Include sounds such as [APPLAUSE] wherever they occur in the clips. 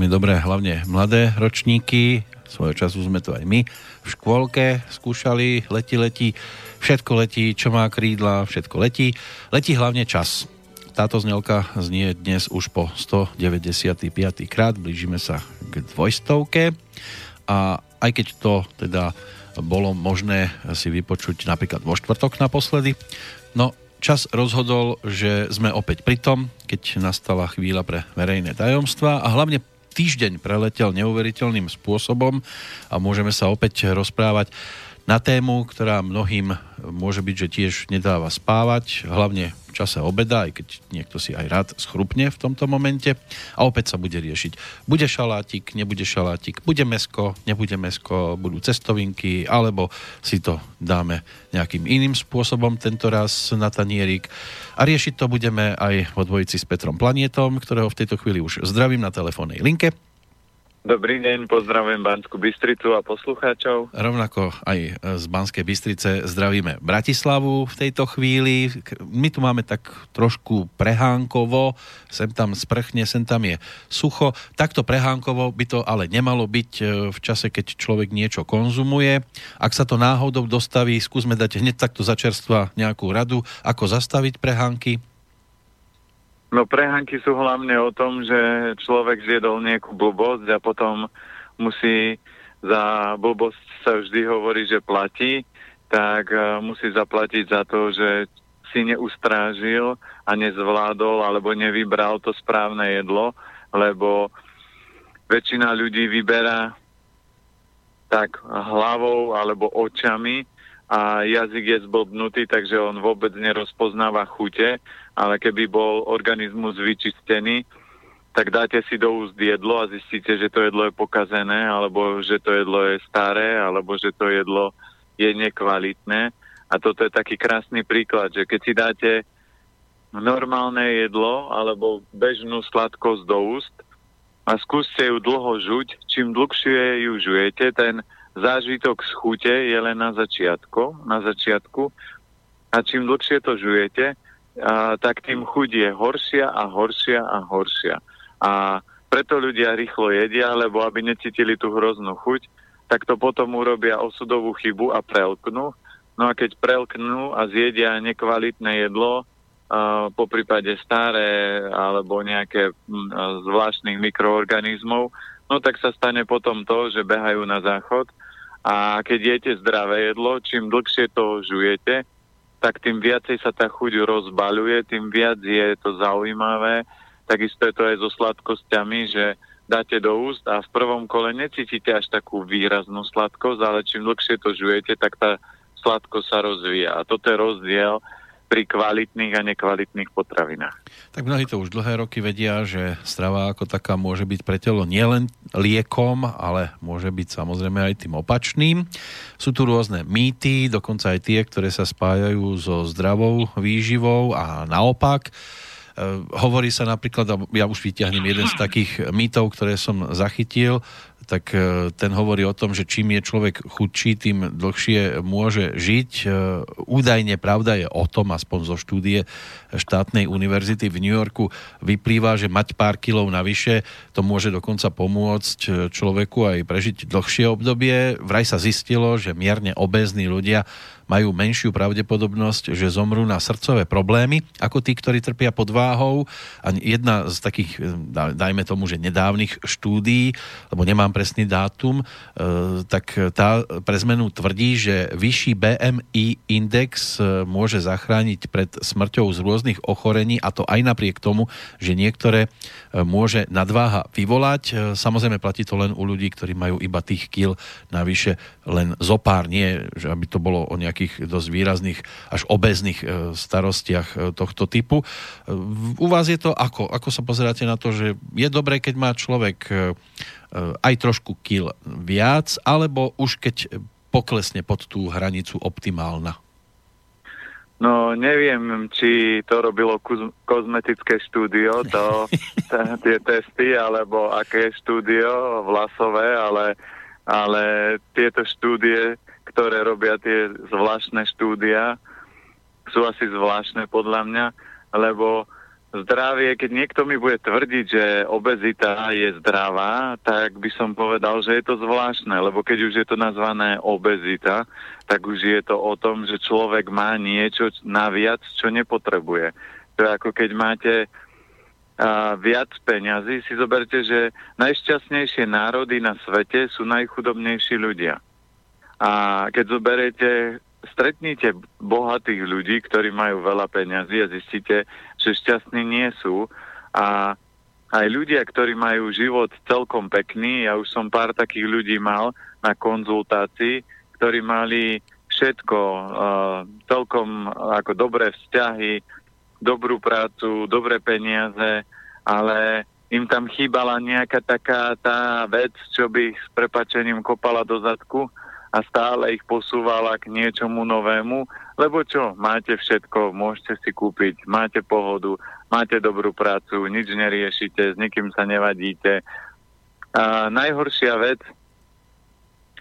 Veľmi dobre, hlavne mladé ročníky. Svojho času sme to aj my v škôlke skúšali. Letí, letí, všetko letí, čo má krídla, všetko letí. Letí hlavne čas. Táto znelka znie dnes už po 195. krát. Blížime sa k dvojstovke. A aj keď to teda bolo možné si vypočuť napríklad vo štvrtok naposledy, no čas rozhodol, že sme opäť pri tom, keď nastala chvíľa pre verejné tajomstva a hlavne týždeň preletel neuveriteľným spôsobom a môžeme sa opäť rozprávať na tému, ktorá mnohým môže byť, že tiež nedáva spávať, hlavne v čase obeda, aj keď niekto si aj rád schrupne v tomto momente. A opäť sa bude riešiť. Bude šalátik, nebude šalátik, bude mesko, nebude mesko, budú cestovinky, alebo si to dáme nejakým iným spôsobom tento raz na tanierik. A riešiť to budeme aj vo dvojici s Petrom Planietom, ktorého v tejto chvíli už zdravím na telefónnej linke. Dobrý deň, pozdravujem Banskú Bystricu a poslucháčov. Rovnako aj z Banskej Bystrice zdravíme Bratislavu v tejto chvíli. My tu máme tak trošku prehánkovo, sem tam sprchne, sem tam je sucho. Takto prehánkovo by to ale nemalo byť e, v čase, keď človek niečo konzumuje. Ak sa to náhodou dostaví, skúsme dať hneď takto začerstva nejakú radu, ako zastaviť prehánky. No prehánky sú hlavne o tom, že človek zjedol nejakú blbosť a potom musí za blbosť sa vždy hovorí, že platí, tak uh, musí zaplatiť za to, že si neustrážil a nezvládol alebo nevybral to správne jedlo, lebo väčšina ľudí vyberá tak hlavou alebo očami a jazyk je zblbnutý, takže on vôbec nerozpoznáva chute, ale keby bol organizmus vyčistený, tak dáte si do úst jedlo a zistíte, že to jedlo je pokazené, alebo že to jedlo je staré, alebo že to jedlo je nekvalitné. A toto je taký krásny príklad, že keď si dáte normálne jedlo alebo bežnú sladkosť do úst a skúste ju dlho žuť, čím dlhšie ju žujete, ten zážitok z chute je len na začiatku, na začiatku a čím dlhšie to žujete, tak tým chuť je horšia a horšia a horšia. A preto ľudia rýchlo jedia, lebo aby necítili tú hroznú chuť, tak to potom urobia osudovú chybu a prelknú. No a keď prelknú a zjedia nekvalitné jedlo, po prípade staré alebo nejaké uh, zvláštnych mikroorganizmov, no tak sa stane potom to, že behajú na záchod a keď jete zdravé jedlo, čím dlhšie to žujete, tak tým viacej sa tá chuť rozbaľuje, tým viac je to zaujímavé. Takisto je to aj so sladkosťami, že dáte do úst a v prvom kole necítite až takú výraznú sladkosť, ale čím dlhšie to žujete, tak tá sladkosť sa rozvíja. A toto je rozdiel pri kvalitných a nekvalitných potravinách. Tak mnohí to už dlhé roky vedia, že strava ako taká môže byť pre telo nielen liekom, ale môže byť samozrejme aj tým opačným. Sú tu rôzne mýty, dokonca aj tie, ktoré sa spájajú so zdravou výživou a naopak. E, hovorí sa napríklad, ja už vyťahnem jeden z takých mýtov, ktoré som zachytil, tak e, ten hovorí o tom, že čím je človek chudší, tým dlhšie môže žiť. E, údajne pravda je o tom, aspoň zo štúdie štátnej univerzity v New Yorku vyplýva, že mať pár kilov navyše to môže dokonca pomôcť e, človeku aj prežiť dlhšie obdobie. Vraj sa zistilo, že mierne obézní ľudia majú menšiu pravdepodobnosť, že zomrú na srdcové problémy, ako tí, ktorí trpia podváhou. A jedna z takých, dajme tomu, že nedávnych štúdií, lebo nemám presný dátum, e, tak tá pre zmenu tvrdí, že vyšší BMI index e, môže zachrániť pred smrťou z rôznych ochorení a to aj napriek tomu, že niektoré môže nadváha vyvolať. Samozrejme platí to len u ľudí, ktorí majú iba tých kil navyše len zopár, nie, že aby to bolo o nejakých dosť výrazných až obezných starostiach tohto typu. U vás je to ako? Ako sa pozeráte na to, že je dobré, keď má človek aj trošku kil viac, alebo už keď poklesne pod tú hranicu optimálna? No neviem, či to robilo kozmetické štúdio, to, [LAUGHS] tie testy, alebo aké štúdio vlasové, ale, ale tieto štúdie, ktoré robia tie zvláštne štúdia, sú asi zvláštne podľa mňa, lebo zdravie, keď niekto mi bude tvrdiť, že obezita je zdravá, tak by som povedal, že je to zvláštne, lebo keď už je to nazvané obezita, tak už je to o tom, že človek má niečo naviac, čo nepotrebuje. To je ako keď máte a, viac peňazí, si zoberte, že najšťastnejšie národy na svete sú najchudobnejší ľudia. A keď zoberiete stretnite bohatých ľudí, ktorí majú veľa peňazí a zistíte, že šťastní nie sú. A aj ľudia, ktorí majú život celkom pekný, ja už som pár takých ľudí mal na konzultácii, ktorí mali všetko, uh, celkom ako dobré vzťahy, dobrú prácu, dobré peniaze, ale im tam chýbala nejaká taká tá vec, čo by ich s prepačením kopala do zadku a stále ich posúvala k niečomu novému, lebo čo, máte všetko, môžete si kúpiť, máte pohodu, máte dobrú prácu, nič neriešite, s nikým sa nevadíte. A najhoršia vec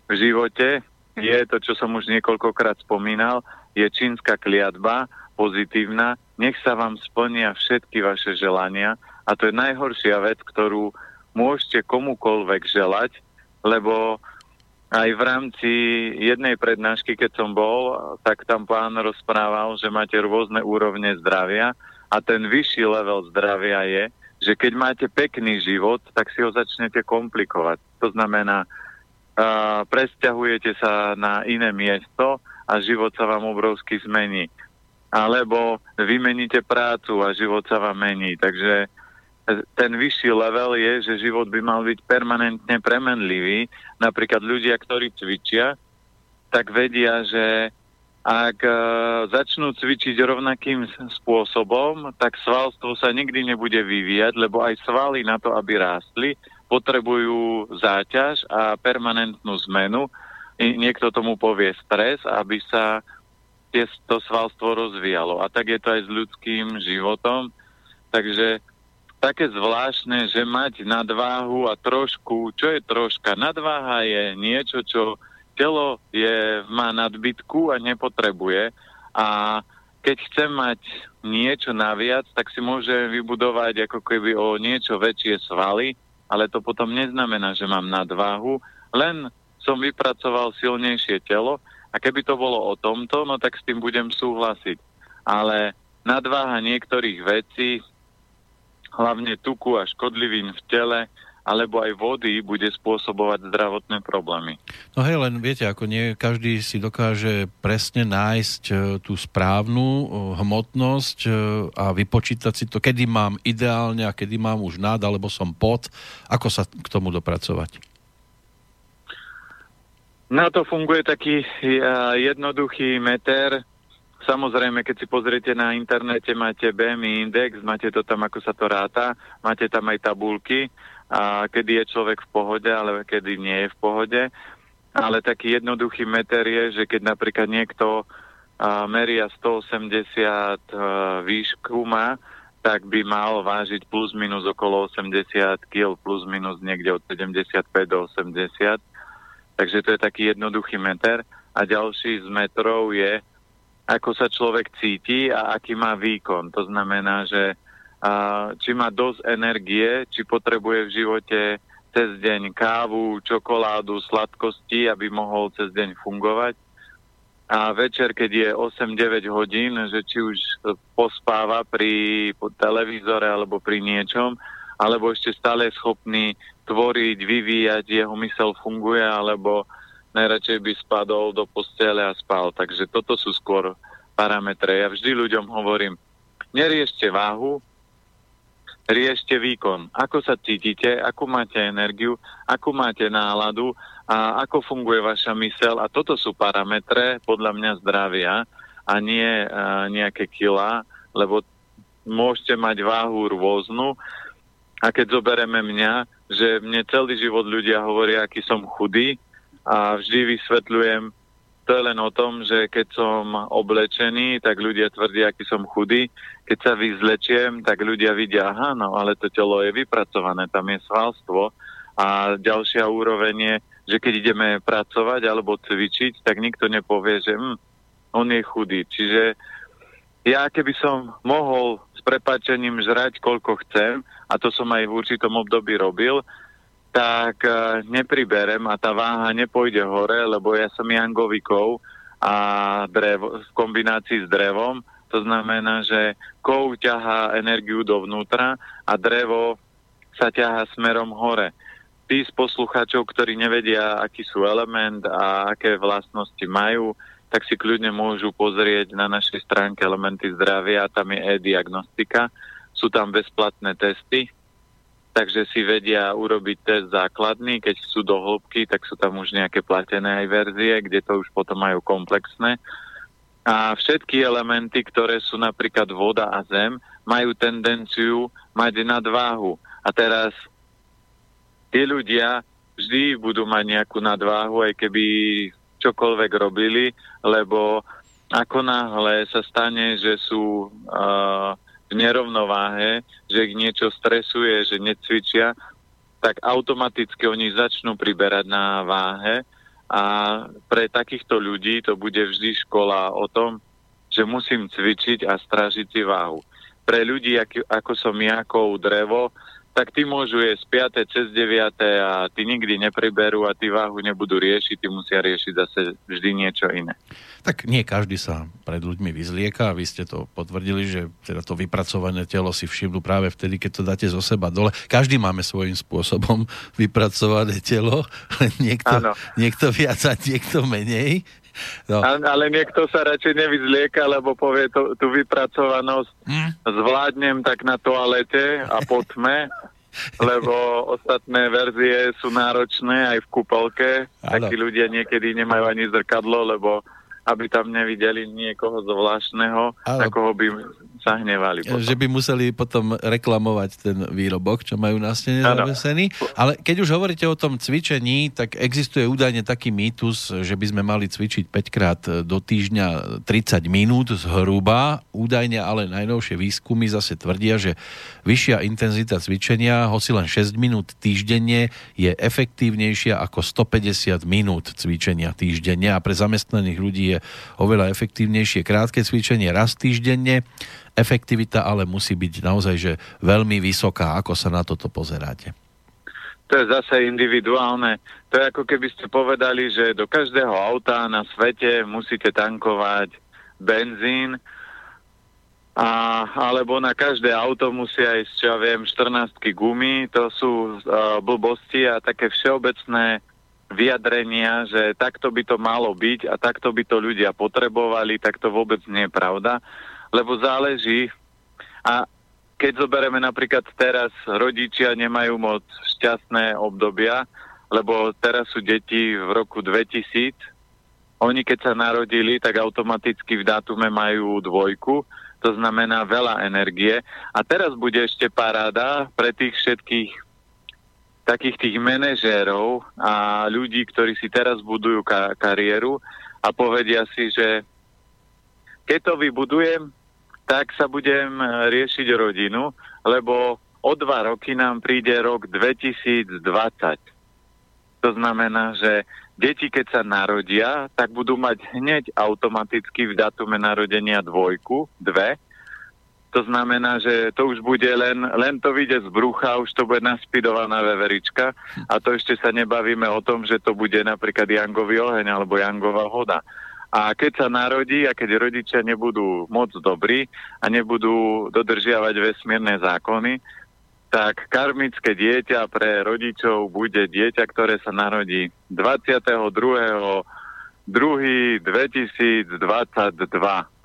v živote je to, čo som už niekoľkokrát spomínal, je čínska kliatba, pozitívna, nech sa vám splnia všetky vaše želania. A to je najhoršia vec, ktorú môžete komukolvek želať, lebo aj v rámci jednej prednášky, keď som bol, tak tam pán rozprával, že máte rôzne úrovne zdravia a ten vyšší level zdravia je, že keď máte pekný život, tak si ho začnete komplikovať. To znamená, uh, presťahujete sa na iné miesto a život sa vám obrovsky zmení. Alebo vymeníte prácu a život sa vám mení. Takže ten vyšší level je, že život by mal byť permanentne premenlivý. Napríklad ľudia, ktorí cvičia, tak vedia, že ak uh, začnú cvičiť rovnakým spôsobom, tak svalstvo sa nikdy nebude vyvíjať, lebo aj svaly na to, aby rástli, potrebujú záťaž a permanentnú zmenu. Niekto tomu povie stres, aby sa to svalstvo rozvíjalo. A tak je to aj s ľudským životom. Takže také zvláštne, že mať nadváhu a trošku, čo je troška? Nadváha je niečo, čo telo je, má nadbytku a nepotrebuje a keď chcem mať niečo naviac, tak si môže vybudovať ako keby o niečo väčšie svaly, ale to potom neznamená, že mám nadváhu, len som vypracoval silnejšie telo a keby to bolo o tomto, no tak s tým budem súhlasiť. Ale nadváha niektorých vecí hlavne tuku a škodlivín v tele, alebo aj vody bude spôsobovať zdravotné problémy. No hej, len viete, ako nie každý si dokáže presne nájsť e, tú správnu e, hmotnosť e, a vypočítať si to, kedy mám ideálne a kedy mám už nad, alebo som pod. Ako sa k tomu dopracovať? Na to funguje taký jednoduchý meter, Samozrejme, keď si pozriete na internete, máte BMI index, máte to tam, ako sa to ráta, máte tam aj tabulky, a kedy je človek v pohode, ale kedy nie je v pohode. Ale taký jednoduchý meter je, že keď napríklad niekto meria 180 a, výšku má, tak by mal vážiť plus minus okolo 80 kg, plus minus niekde od 75 do 80. Takže to je taký jednoduchý meter. A ďalší z metrov je, ako sa človek cíti a aký má výkon. To znamená, že a, či má dosť energie, či potrebuje v živote cez deň kávu, čokoládu, sladkosti, aby mohol cez deň fungovať. A večer, keď je 8-9 hodín, že či už pospáva pri televízore alebo pri niečom, alebo ešte stále je schopný tvoriť, vyvíjať, jeho mysel funguje, alebo najradšej by spadol do postele a spal. Takže toto sú skôr parametre. Ja vždy ľuďom hovorím, neriešte váhu, riešte výkon. Ako sa cítite, akú máte energiu, akú máte náladu a ako funguje vaša mysel. A toto sú parametre podľa mňa zdravia a nie a nejaké kila, lebo môžete mať váhu rôznu. A keď zoberieme mňa, že mne celý život ľudia hovoria, aký som chudý, a vždy vysvetľujem, to je len o tom, že keď som oblečený, tak ľudia tvrdia, aký som chudý. Keď sa vyzlečiem, tak ľudia vidia, aha, no ale to telo je vypracované, tam je svalstvo. A ďalšia úroveň je, že keď ideme pracovať alebo cvičiť, tak nikto nepovie, že hm, on je chudý. Čiže ja keby som mohol z prepačením žrať koľko chcem, a to som aj v určitom období robil, tak uh, nepriberem a tá váha nepôjde hore, lebo ja som jangovikov a drevo, v kombinácii s drevom. To znamená, že kov ťahá energiu dovnútra a drevo sa ťahá smerom hore. Tí z poslucháčov, ktorí nevedia, aký sú element a aké vlastnosti majú, tak si kľudne môžu pozrieť na našej stránke Elementy zdravia, tam je e-diagnostika, sú tam bezplatné testy, takže si vedia urobiť test základný, keď sú do hĺbky, tak sú tam už nejaké platené aj verzie, kde to už potom majú komplexné. A všetky elementy, ktoré sú napríklad voda a zem, majú tendenciu mať nadváhu. A teraz tí ľudia vždy budú mať nejakú nadváhu, aj keby čokoľvek robili, lebo ako náhle sa stane, že sú uh, nerovnováhe, že ich niečo stresuje, že necvičia, tak automaticky oni začnú priberať na váhe a pre takýchto ľudí to bude vždy škola o tom, že musím cvičiť a strážiť si váhu. Pre ľudí, ako som ja, drevo, tak tí môžu jesť 5. cez 9. a tí nikdy nepriberú a tí váhu nebudú riešiť, tí musia riešiť zase vždy niečo iné. Tak nie každý sa pred ľuďmi vyzlieka a vy ste to potvrdili, že teda to vypracované telo si všimnú práve vtedy, keď to dáte zo seba dole. Každý máme svojím spôsobom [LAUGHS] vypracované telo, [LAUGHS] niekto, niekto viac a niekto menej. No. Ale niekto sa radšej nevyzlieka, lebo povie to, tú vypracovanosť hm? zvládnem tak na toalete a po tme, [LAUGHS] lebo ostatné verzie sú náročné aj v kúpelke. Takí ľudia niekedy nemajú ani zrkadlo, lebo aby tam nevideli niekoho zvláštneho, na koho by sa hnevali. Potom. Že by museli potom reklamovať ten výrobok, čo majú na stene zavesený. Ale keď už hovoríte o tom cvičení, tak existuje údajne taký mýtus, že by sme mali cvičiť 5 krát do týždňa 30 minút zhruba. Údajne ale najnovšie výskumy zase tvrdia, že vyššia intenzita cvičenia, hoci len 6 minút týždenne, je efektívnejšia ako 150 minút cvičenia týždenne a pre zamestnaných ľudí je oveľa efektívnejšie krátke cvičenie raz týždenne efektivita ale musí byť naozaj že veľmi vysoká. Ako sa na toto pozeráte? To je zase individuálne. To je ako keby ste povedali, že do každého auta na svete musíte tankovať benzín, a, alebo na každé auto musia ísť, ja viem, 14 gumy. To sú uh, blbosti a také všeobecné vyjadrenia, že takto by to malo byť a takto by to ľudia potrebovali, tak to vôbec nie je pravda lebo záleží. A keď zoberieme napríklad teraz, rodičia nemajú moc šťastné obdobia, lebo teraz sú deti v roku 2000, oni keď sa narodili, tak automaticky v dátume majú dvojku, to znamená veľa energie. A teraz bude ešte paráda pre tých všetkých takých tých manažérov a ľudí, ktorí si teraz budujú ka- kariéru a povedia si, že keď to vybudujem, tak sa budem e, riešiť rodinu, lebo o dva roky nám príde rok 2020. To znamená, že deti, keď sa narodia, tak budú mať hneď automaticky v datume narodenia dvojku, dve. To znamená, že to už bude len, len to vyjde z brucha, už to bude naspidovaná veverička a to ešte sa nebavíme o tom, že to bude napríklad Jangový oheň alebo Jangová voda. A keď sa narodí a keď rodičia nebudú moc dobrí a nebudú dodržiavať vesmírne zákony, tak karmické dieťa pre rodičov bude dieťa, ktoré sa narodí 22. 2. 2022.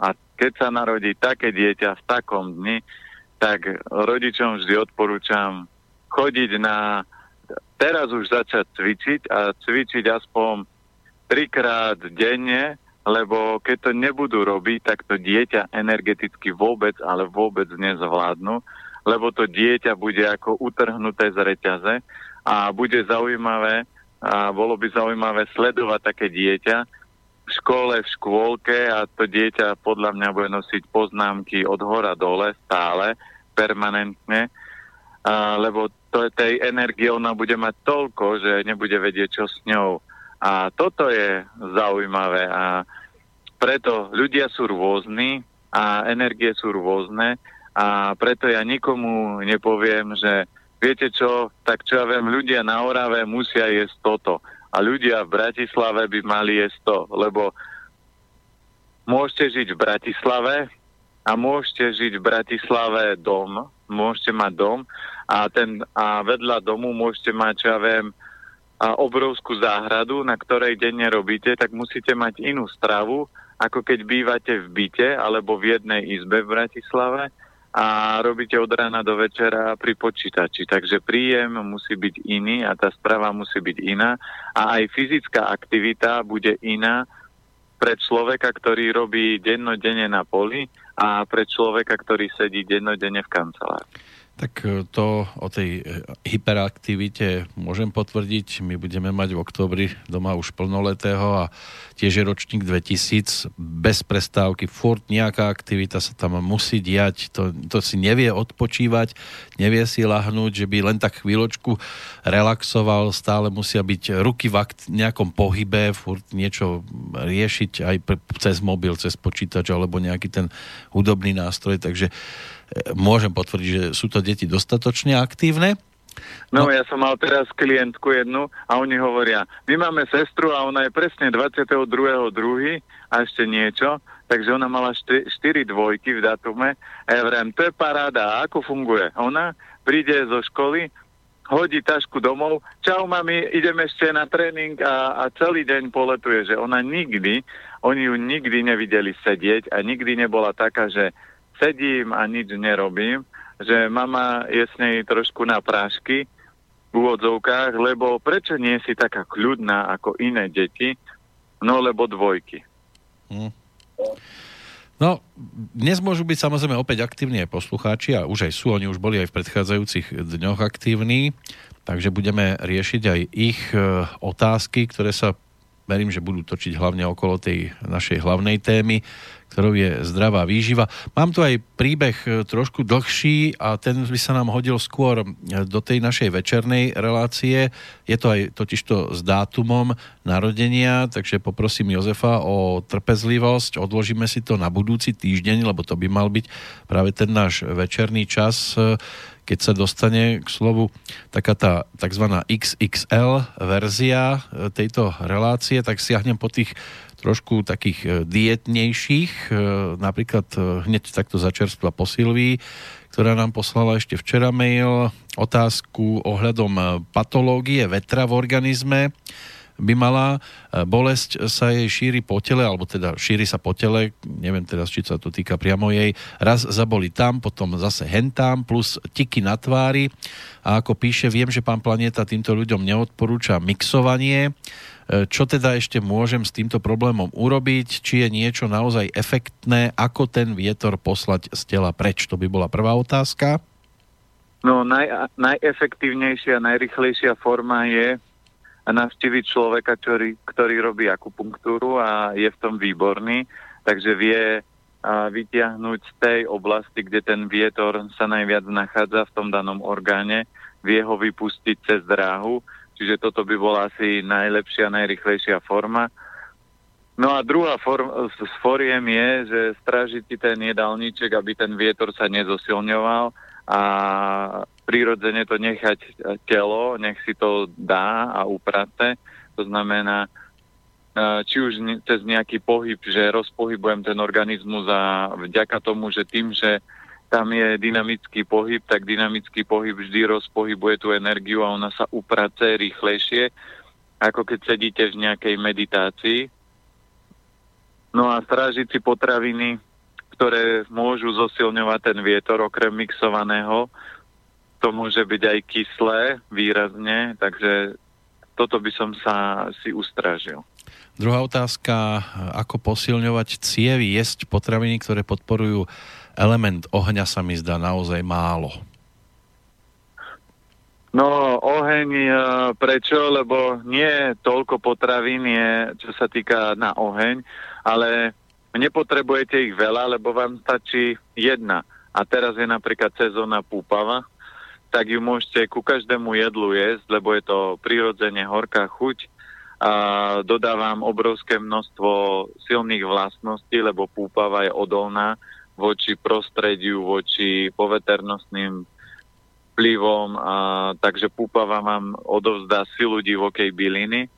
A keď sa narodí také dieťa v takom dni, tak rodičom vždy odporúčam chodiť na teraz už začať cvičiť a cvičiť aspoň trikrát denne lebo keď to nebudú robiť, tak to dieťa energeticky vôbec, ale vôbec nezvládnu, lebo to dieťa bude ako utrhnuté z reťaze a bude zaujímavé, a bolo by zaujímavé sledovať také dieťa v škole, v škôlke a to dieťa podľa mňa bude nosiť poznámky od hora dole stále, permanentne, a, lebo to, tej energie ona bude mať toľko, že nebude vedieť, čo s ňou. A toto je zaujímavé a preto ľudia sú rôzni a energie sú rôzne a preto ja nikomu nepoviem, že viete čo, tak čo ja viem, ľudia na Orave musia jesť toto. A ľudia v Bratislave by mali jesť to, lebo môžete žiť v Bratislave a môžete žiť v Bratislave dom, môžete mať dom a, ten, a vedľa domu môžete mať, čo ja viem, a obrovskú záhradu, na ktorej denne robíte, tak musíte mať inú stravu, ako keď bývate v byte alebo v jednej izbe v Bratislave a robíte od rána do večera pri počítači. Takže príjem musí byť iný a tá správa musí byť iná a aj fyzická aktivita bude iná pre človeka, ktorý robí dennodenne na poli a pre človeka, ktorý sedí dennodenne v kancelárii. Tak e, to o tej e, hyperaktivite môžem potvrdiť. My budeme mať v oktobri doma už plnoletého a tiež je ročník 2000 bez prestávky. Furt nejaká aktivita sa tam musí diať. To, to si nevie odpočívať, nevie si lahnúť, že by len tak chvíľočku relaxoval. Stále musia byť ruky v akt, nejakom pohybe, furt niečo riešiť aj cez mobil, cez počítač alebo nejaký ten hudobný nástroj. Takže môžem potvrdiť, že sú to deti dostatočne aktívne. No, no ja som mal teraz klientku jednu a oni hovoria, my máme sestru a ona je presne 22.2. a ešte niečo, takže ona mala 4 dvojky v datume a ja vrem, to je paráda, a ako funguje? Ona príde zo školy, hodí tašku domov, čau mami, ideme ešte na tréning a, a celý deň poletuje, že ona nikdy, oni ju nikdy nevideli sedieť a nikdy nebola taká, že sedím a nič nerobím, že mama je s nej trošku na prášky v úvodzovkách, lebo prečo nie si taká kľudná ako iné deti? No, lebo dvojky. Hmm. No, dnes môžu byť samozrejme opäť aktívni aj poslucháči a už aj sú, oni už boli aj v predchádzajúcich dňoch aktívni, takže budeme riešiť aj ich e, otázky, ktoré sa verím, že budú točiť hlavne okolo tej našej hlavnej témy, ktorou je zdravá výživa. Mám tu aj príbeh e, trošku dlhší a ten by sa nám hodil skôr e, do tej našej večernej relácie. Je to aj totižto s dátumom narodenia, takže poprosím Jozefa o trpezlivosť. Odložíme si to na budúci týždeň, lebo to by mal byť práve ten náš večerný čas e, keď sa dostane k slovu taká tá tzv. XXL verzia tejto relácie, tak siahnem po tých trošku takých e, dietnejších, e, napríklad e, hneď takto začerstva po Silvii, ktorá nám poslala ešte včera mail otázku ohľadom patológie vetra v organizme by mala. Bolesť sa jej šíri po tele, alebo teda šíri sa po tele, neviem teraz, či sa to týka priamo jej. Raz zaboli tam, potom zase hentám, plus tiky na tvári. A ako píše, viem, že pán Planeta týmto ľuďom neodporúča mixovanie, E, čo teda ešte môžem s týmto problémom urobiť? Či je niečo naozaj efektné? Ako ten vietor poslať z tela preč? To by bola prvá otázka. No, naj, najefektívnejšia, najrychlejšia forma je navštíviť človeka, ktorý, ktorý robí akupunktúru a je v tom výborný, takže vie a vytiahnuť z tej oblasti, kde ten vietor sa najviac nachádza v tom danom orgáne, vie ho vypustiť cez dráhu Čiže toto by bola asi najlepšia, najrychlejšia forma. No a druhá form, z foriem je, že strážiť si ten jedálniček, aby ten vietor sa nezosilňoval a prirodzene to nechať telo, nech si to dá a uprate. To znamená, či už cez nejaký pohyb, že rozpohybujem ten organizmus a vďaka tomu, že tým, že tam je dynamický pohyb, tak dynamický pohyb vždy rozpohybuje tú energiu a ona sa uprace rýchlejšie, ako keď sedíte v nejakej meditácii. No a strážiť si potraviny, ktoré môžu zosilňovať ten vietor, okrem mixovaného, to môže byť aj kyslé výrazne, takže toto by som sa si ustražil. Druhá otázka, ako posilňovať cievy, jesť potraviny, ktoré podporujú element ohňa sa mi zdá naozaj málo. No, oheň, e, prečo? Lebo nie toľko potravín je, čo sa týka na oheň, ale nepotrebujete ich veľa, lebo vám stačí jedna. A teraz je napríklad sezóna púpava, tak ju môžete ku každému jedlu jesť, lebo je to prirodzene horká chuť a dodávam obrovské množstvo silných vlastností, lebo púpava je odolná voči prostrediu, voči poveternostným vplyvom, a, takže púpava vám odovzdá silu divokej byliny.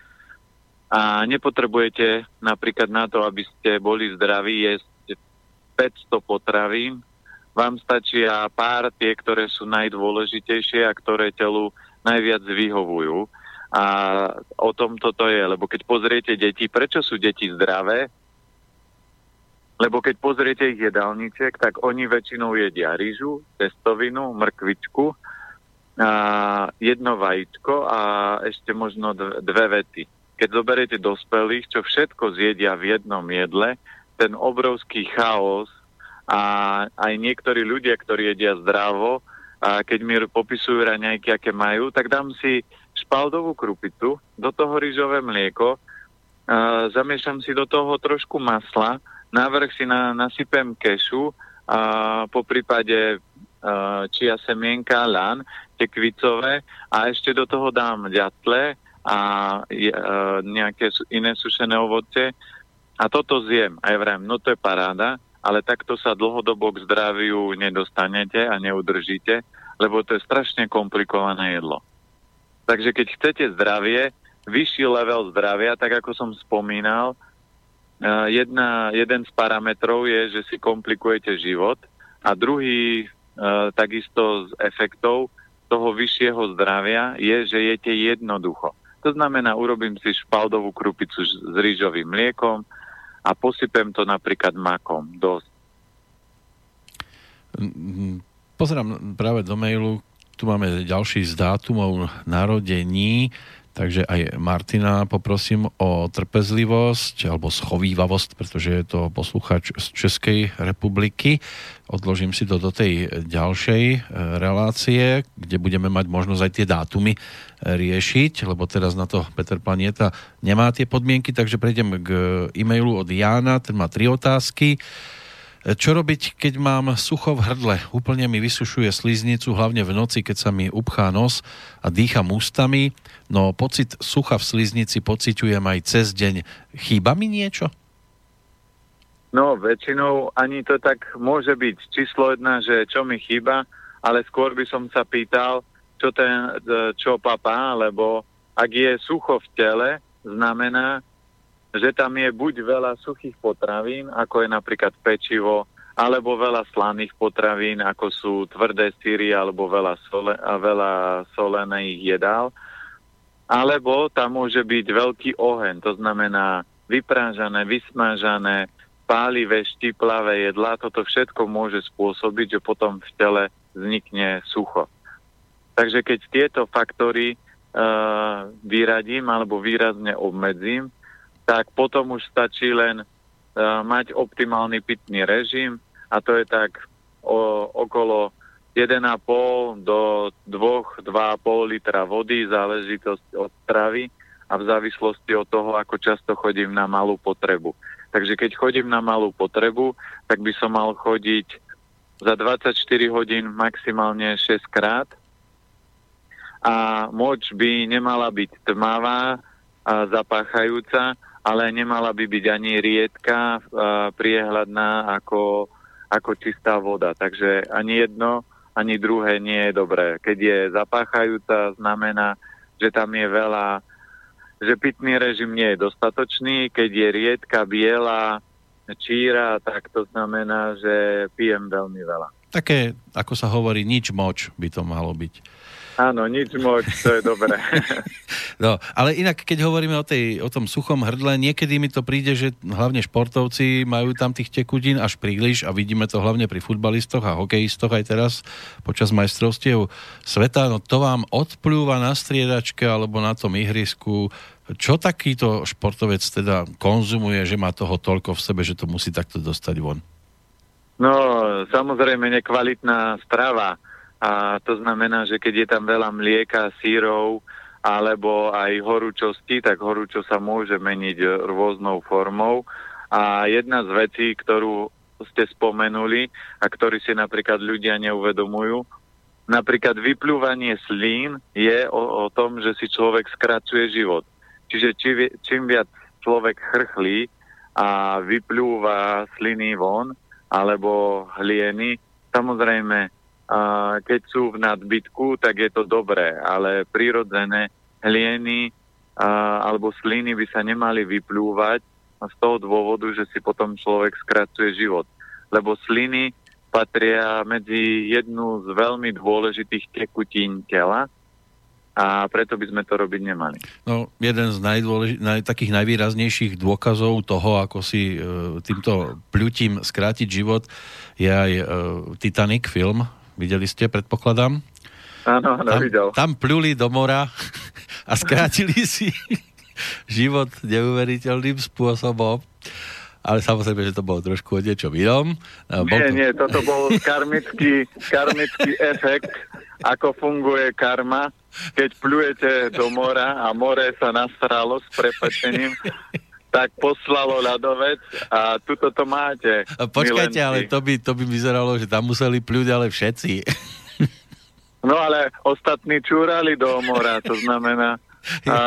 A nepotrebujete napríklad na to, aby ste boli zdraví, jesť 500 potravín, vám stačia pár tie, ktoré sú najdôležitejšie a ktoré telu najviac vyhovujú. A o tom toto je, lebo keď pozriete deti, prečo sú deti zdravé? Lebo keď pozriete ich jedálniček, tak oni väčšinou jedia rýžu, testovinu, mrkvičku, a jedno vajíčko a ešte možno dve vety. Keď zoberiete dospelých, čo všetko zjedia v jednom jedle, ten obrovský chaos a aj niektorí ľudia, ktorí jedia zdravo, a keď mi popisujú raňajky, aké majú, tak dám si špaldovú krupicu, do toho rýžové mlieko, a zamiešam si do toho trošku masla, návrh si na, nasypem kešu, a po prípade čia semienka, lan, tekvicové a ešte do toho dám ďatle a e, nejaké iné sušené ovoce a toto zjem. A ja no to je paráda, ale takto sa dlhodobo k zdraviu nedostanete a neudržíte, lebo to je strašne komplikované jedlo. Takže keď chcete zdravie, vyšší level zdravia, tak ako som spomínal, jedna, jeden z parametrov je, že si komplikujete život a druhý takisto z efektov toho vyššieho zdravia je, že jete jednoducho. To znamená, urobím si špaldovú krupicu s rýžovým mliekom, a posypem to napríklad makom dosť. Pozerám práve do mailu, tu máme ďalší z dátumov narodení, takže aj Martina poprosím o trpezlivosť alebo schovývavosť, pretože je to posluchač z Českej republiky. Odložím si to do tej ďalšej e, relácie, kde budeme mať možnosť aj tie dátumy e, riešiť, lebo teraz na to Peter Planieta nemá tie podmienky, takže prejdem k e-mailu od Jána, ten má tri otázky. Čo robiť, keď mám sucho v hrdle? Úplne mi vysušuje sliznicu, hlavne v noci, keď sa mi upchá nos a dýcham ústami, no pocit sucha v sliznici pociťujem aj cez deň. Chýba mi niečo? No, väčšinou ani to tak môže byť číslo jedna, že čo mi chýba, ale skôr by som sa pýtal, čo, ten, čo papá, lebo ak je sucho v tele, znamená, že tam je buď veľa suchých potravín, ako je napríklad pečivo, alebo veľa slaných potravín, ako sú tvrdé síry, alebo veľa, sole, a veľa solených jedál, alebo tam môže byť veľký oheň, to znamená vyprážané, vysmážané, pálivé, štiplavé jedlá, toto všetko môže spôsobiť, že potom v tele vznikne sucho. Takže keď tieto faktory uh, vyradím alebo výrazne obmedzím, tak potom už stačí len uh, mať optimálny pitný režim a to je tak o, okolo 1,5 do 2-2,5 litra vody, záležitosť od stravy a v závislosti od toho, ako často chodím na malú potrebu. Takže keď chodím na malú potrebu, tak by som mal chodiť za 24 hodín maximálne 6 krát. A moč by nemala byť tmavá a zapáchajúca, ale nemala by byť ani riedka, priehľadná ako, ako čistá voda. Takže ani jedno, ani druhé nie je dobré. Keď je zapáchajúca, znamená, že tam je veľa že pitný režim nie je dostatočný, keď je riedka, biela, číra, tak to znamená, že pijem veľmi veľa. Také, ako sa hovorí, nič moč by to malo byť. Áno, nič moc, to je dobré. [LAUGHS] no, ale inak, keď hovoríme o, tej, o tom suchom hrdle, niekedy mi to príde, že hlavne športovci majú tam tých tekudín až príliš a vidíme to hlavne pri futbalistoch a hokejistoch aj teraz počas majstrovstiev sveta. No to vám odplúva na striedačke alebo na tom ihrisku. Čo takýto športovec teda konzumuje, že má toho toľko v sebe, že to musí takto dostať von? No, samozrejme nekvalitná strava a to znamená, že keď je tam veľa mlieka, sírov alebo aj horúčosti, tak horúčo sa môže meniť rôznou formou. A jedna z vecí, ktorú ste spomenuli a ktorý si napríklad ľudia neuvedomujú, napríklad vyplúvanie slín je o, o tom, že si človek skracuje život. Čiže či, čím viac človek chrchlí a vyplúva sliny von, alebo hlieny. Samozrejme, keď sú v nadbytku, tak je to dobré, ale prírodzené hlieny alebo sliny by sa nemali vyplúvať z toho dôvodu, že si potom človek skracuje život. Lebo sliny patria medzi jednu z veľmi dôležitých tekutín tela a preto by sme to robiť nemali. No, jeden z najdôleži- naj- takých najvýraznejších dôkazov toho, ako si e, týmto pľutím skrátiť život, je aj e, Titanic film, Videli ste, predpokladám? Áno, áno, tam, videl. Tam pluli do mora [LAUGHS] a skrátili si život neuveriteľným spôsobom. Ale samozrejme, že to bolo trošku o niečom inom. Nie, to... nie, toto bol [LAUGHS] karmický, karmický efekt, ako funguje karma, keď plujete do mora a more sa nasralo s prepačením [LAUGHS] tak poslalo ľadovec a tuto to máte. Počkajte, ale to by, to by vyzeralo, že tam museli pľuť ale všetci. No ale ostatní čúrali do mora, to znamená, [LAUGHS] a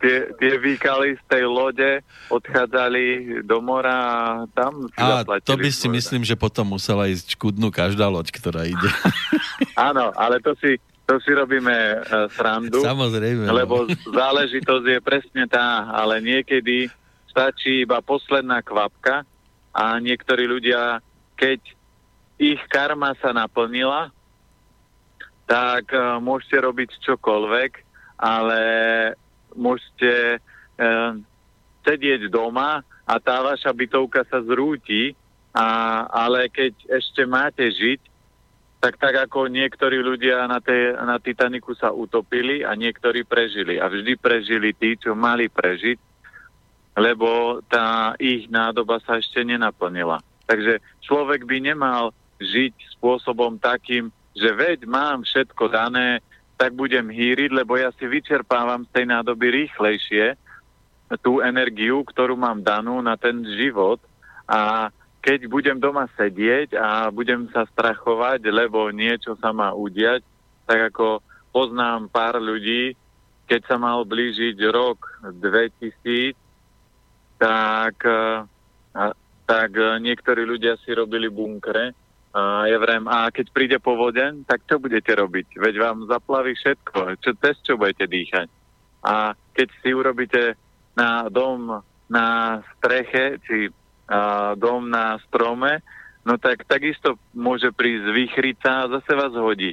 tie, tie výkaly z tej lode odchádzali do mora a tam si A to by si myslím, že potom musela ísť čkudnú každá loď, ktorá ide. [LAUGHS] Áno, ale to si, to si robíme uh, srandu. Samozrejme. Lebo no. záležitosť je presne tá, ale niekedy stačí iba posledná kvapka a niektorí ľudia, keď ich karma sa naplnila, tak uh, môžete robiť čokoľvek, ale môžete uh, sedieť doma a tá vaša bytovka sa zrúti, a, ale keď ešte máte žiť, tak tak ako niektorí ľudia na, tej, na Titaniku sa utopili a niektorí prežili. A vždy prežili tí, čo mali prežiť lebo tá ich nádoba sa ešte nenaplnila. Takže človek by nemal žiť spôsobom takým, že veď mám všetko dané, tak budem hýriť, lebo ja si vyčerpávam z tej nádoby rýchlejšie tú energiu, ktorú mám danú na ten život a keď budem doma sedieť a budem sa strachovať, lebo niečo sa má udiať, tak ako poznám pár ľudí, keď sa mal blížiť rok 2000, tak, e, tak e, niektorí ľudia si robili bunkre a ja vrem, a keď príde povodeň, tak čo budete robiť? Veď vám zaplaví všetko. Čo, cez čo budete dýchať? A keď si urobíte na dom na streche, či a, dom na strome, no tak takisto môže prísť výchrica a zase vás hodí.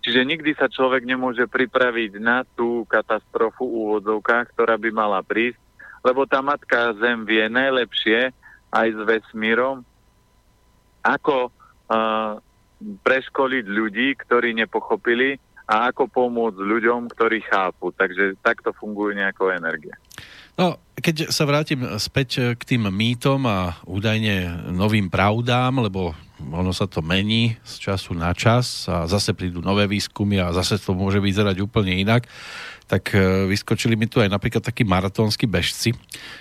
Čiže nikdy sa človek nemôže pripraviť na tú katastrofu úvodzovkách, ktorá by mala prísť lebo tá matka Zem vie najlepšie aj s vesmírom, ako uh, preškoliť ľudí, ktorí nepochopili a ako pomôcť ľuďom, ktorí chápu. Takže takto fungujú nejako energie. No, keď sa vrátim späť k tým mýtom a údajne novým pravdám, lebo ono sa to mení z času na čas a zase prídu nové výskumy a zase to môže vyzerať úplne inak tak e, vyskočili mi tu aj napríklad takí maratónsky bežci,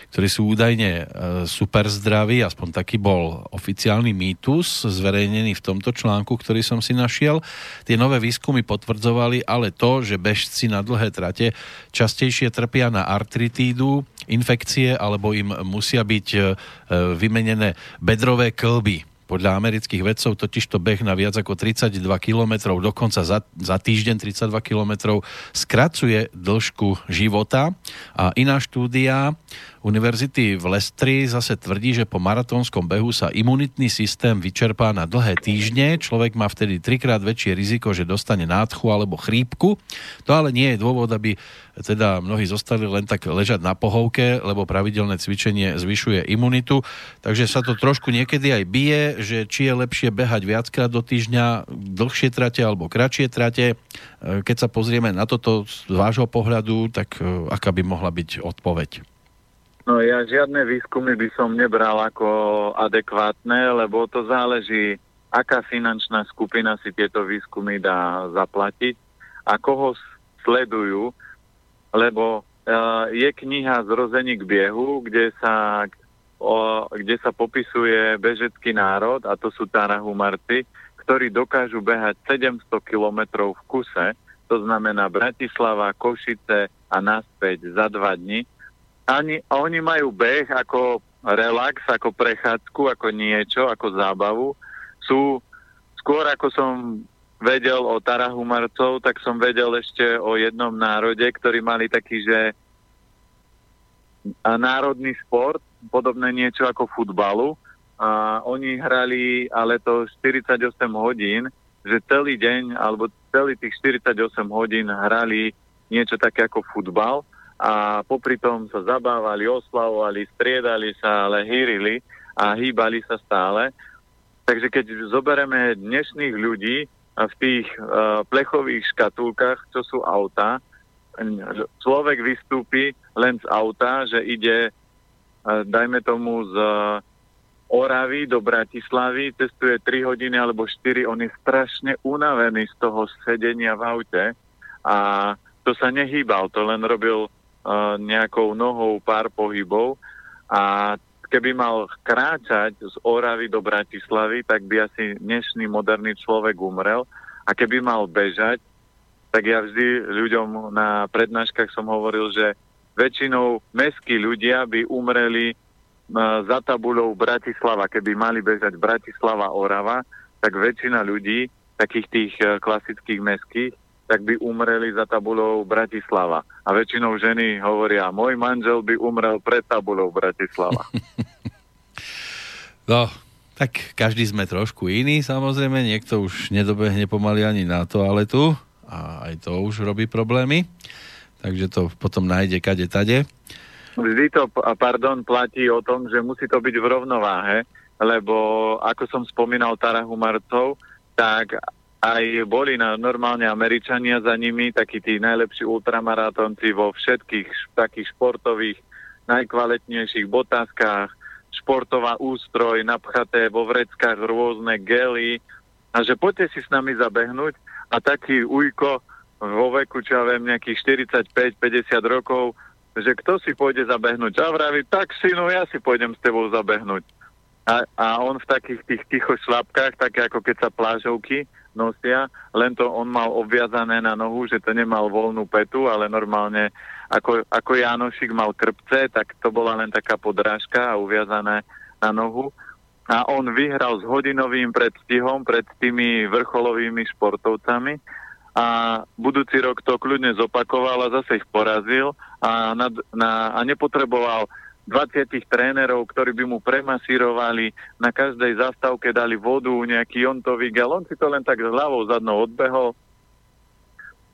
ktorí sú údajne e, super zdraví, aspoň taký bol oficiálny mýtus zverejnený v tomto článku, ktorý som si našiel. Tie nové výskumy potvrdzovali ale to, že bežci na dlhé trate častejšie trpia na artritídu, infekcie alebo im musia byť e, vymenené bedrové klby podľa amerických vedcov totižto beh na viac ako 32 km, dokonca za, za týždeň 32 km, skracuje dĺžku života. A iná štúdia Univerzity v Lestri zase tvrdí, že po maratónskom behu sa imunitný systém vyčerpá na dlhé týždne. Človek má vtedy trikrát väčšie riziko, že dostane nádchu alebo chrípku. To ale nie je dôvod, aby teda mnohí zostali len tak ležať na pohovke, lebo pravidelné cvičenie zvyšuje imunitu. Takže sa to trošku niekedy aj bije, že či je lepšie behať viackrát do týždňa, dlhšie trate alebo kratšie trate. Keď sa pozrieme na toto z vášho pohľadu, tak e, aká by mohla byť odpoveď? No ja žiadne výskumy by som nebral ako adekvátne, lebo to záleží, aká finančná skupina si tieto výskumy dá zaplatiť a koho sledujú, lebo uh, je kniha Zrození k biehu, kde sa, o, kde sa popisuje bežecký národ, a to sú Tarahumarci, ktorí dokážu behať 700 kilometrov v kuse, to znamená Bratislava, Košice a naspäť za dva dni ani, oni majú beh ako relax, ako prechádzku, ako niečo, ako zábavu. Sú skôr ako som vedel o Tarahumarcov, tak som vedel ešte o jednom národe, ktorí mali taký, že národný šport, podobné niečo ako futbalu. A oni hrali ale to 48 hodín, že celý deň alebo celý tých 48 hodín hrali niečo také ako futbal a popri tom sa zabávali, oslavovali, striedali sa, ale hýrili a hýbali sa stále. Takže keď zoberieme dnešných ľudí v tých uh, plechových škatulkách, čo sú auta, človek vystúpi len z auta, že ide, uh, dajme tomu, z Oravy do Bratislavy, cestuje 3 hodiny alebo 4, on je strašne unavený z toho sedenia v aute a to sa nehýbal, to len robil nejakou nohou pár pohybov a keby mal kráčať z Oravy do Bratislavy, tak by asi dnešný moderný človek umrel. A keby mal bežať, tak ja vždy ľuďom na prednáškach som hovoril, že väčšinou meskí ľudia by umreli za tabuľou Bratislava. Keby mali bežať Bratislava Orava, tak väčšina ľudí, takých tých e, klasických meských, tak by umreli za tabulou Bratislava. A väčšinou ženy hovoria, môj manžel by umrel pred tabulou Bratislava. [LAUGHS] no, tak každý sme trošku iný, samozrejme. Niekto už nedobehne pomaly ani na toaletu a aj to už robí problémy. Takže to potom nájde kade tade. Vždy to, pardon, platí o tom, že musí to byť v rovnováhe, lebo ako som spomínal Tarahumarcov, tak aj boli na, normálne Američania za nimi, takí tí najlepší ultramaratonci vo všetkých takých športových, najkvalitnejších botáskách, športová ústroj, napchaté vo vreckách rôzne gely a že poďte si s nami zabehnúť a taký ujko vo veku, čo ja viem, nejakých 45-50 rokov, že kto si pôjde zabehnúť. A vraví, tak synu, ja si pôjdem s tebou zabehnúť. A, a on v takých tých ticho šlapkách, také ako keď sa plážovky nosia, len to on mal obviazané na nohu, že to nemal voľnú petu, ale normálne ako, ako Janošik mal krpce, tak to bola len taká podrážka a uviazané na nohu. A on vyhral s hodinovým predstihom pred tými vrcholovými športovcami a budúci rok to kľudne zopakoval a zase ich porazil a, nad, na, a nepotreboval 20 trénerov, ktorí by mu premasírovali, na každej zastávke dali vodu, nejaký jontový gel. On si to len tak hlavou zadnou odbehol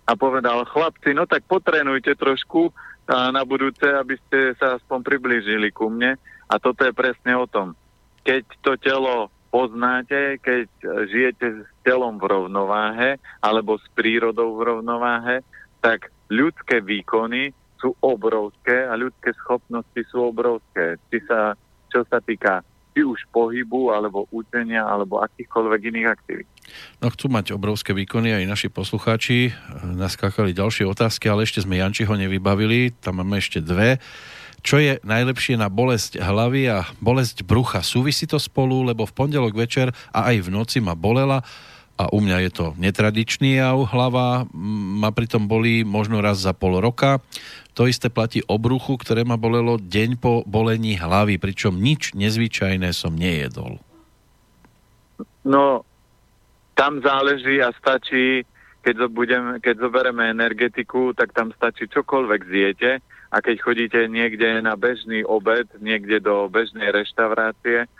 a povedal, chlapci, no tak potrénujte trošku a na budúce, aby ste sa aspoň priblížili ku mne. A toto je presne o tom. Keď to telo poznáte, keď žijete s telom v rovnováhe alebo s prírodou v rovnováhe, tak ľudské výkony sú obrovské a ľudské schopnosti sú obrovské. Či sa, čo sa týka či už pohybu, alebo učenia, alebo akýchkoľvek iných aktivít. No chcú mať obrovské výkony aj naši poslucháči. Naskákali ďalšie otázky, ale ešte sme Jančiho nevybavili. Tam máme ešte dve. Čo je najlepšie na bolesť hlavy a bolesť brucha? Súvisí to spolu, lebo v pondelok večer a aj v noci ma bolela a u mňa je to netradičný jav, hlava ma pritom bolí možno raz za pol roka. To isté platí o bruchu, ktoré ma bolelo deň po bolení hlavy, pričom nič nezvyčajné som nejedol. No, tam záleží a stačí, keď, budem, keď zoberieme energetiku, tak tam stačí čokoľvek zjete a keď chodíte niekde na bežný obed, niekde do bežnej reštaurácie,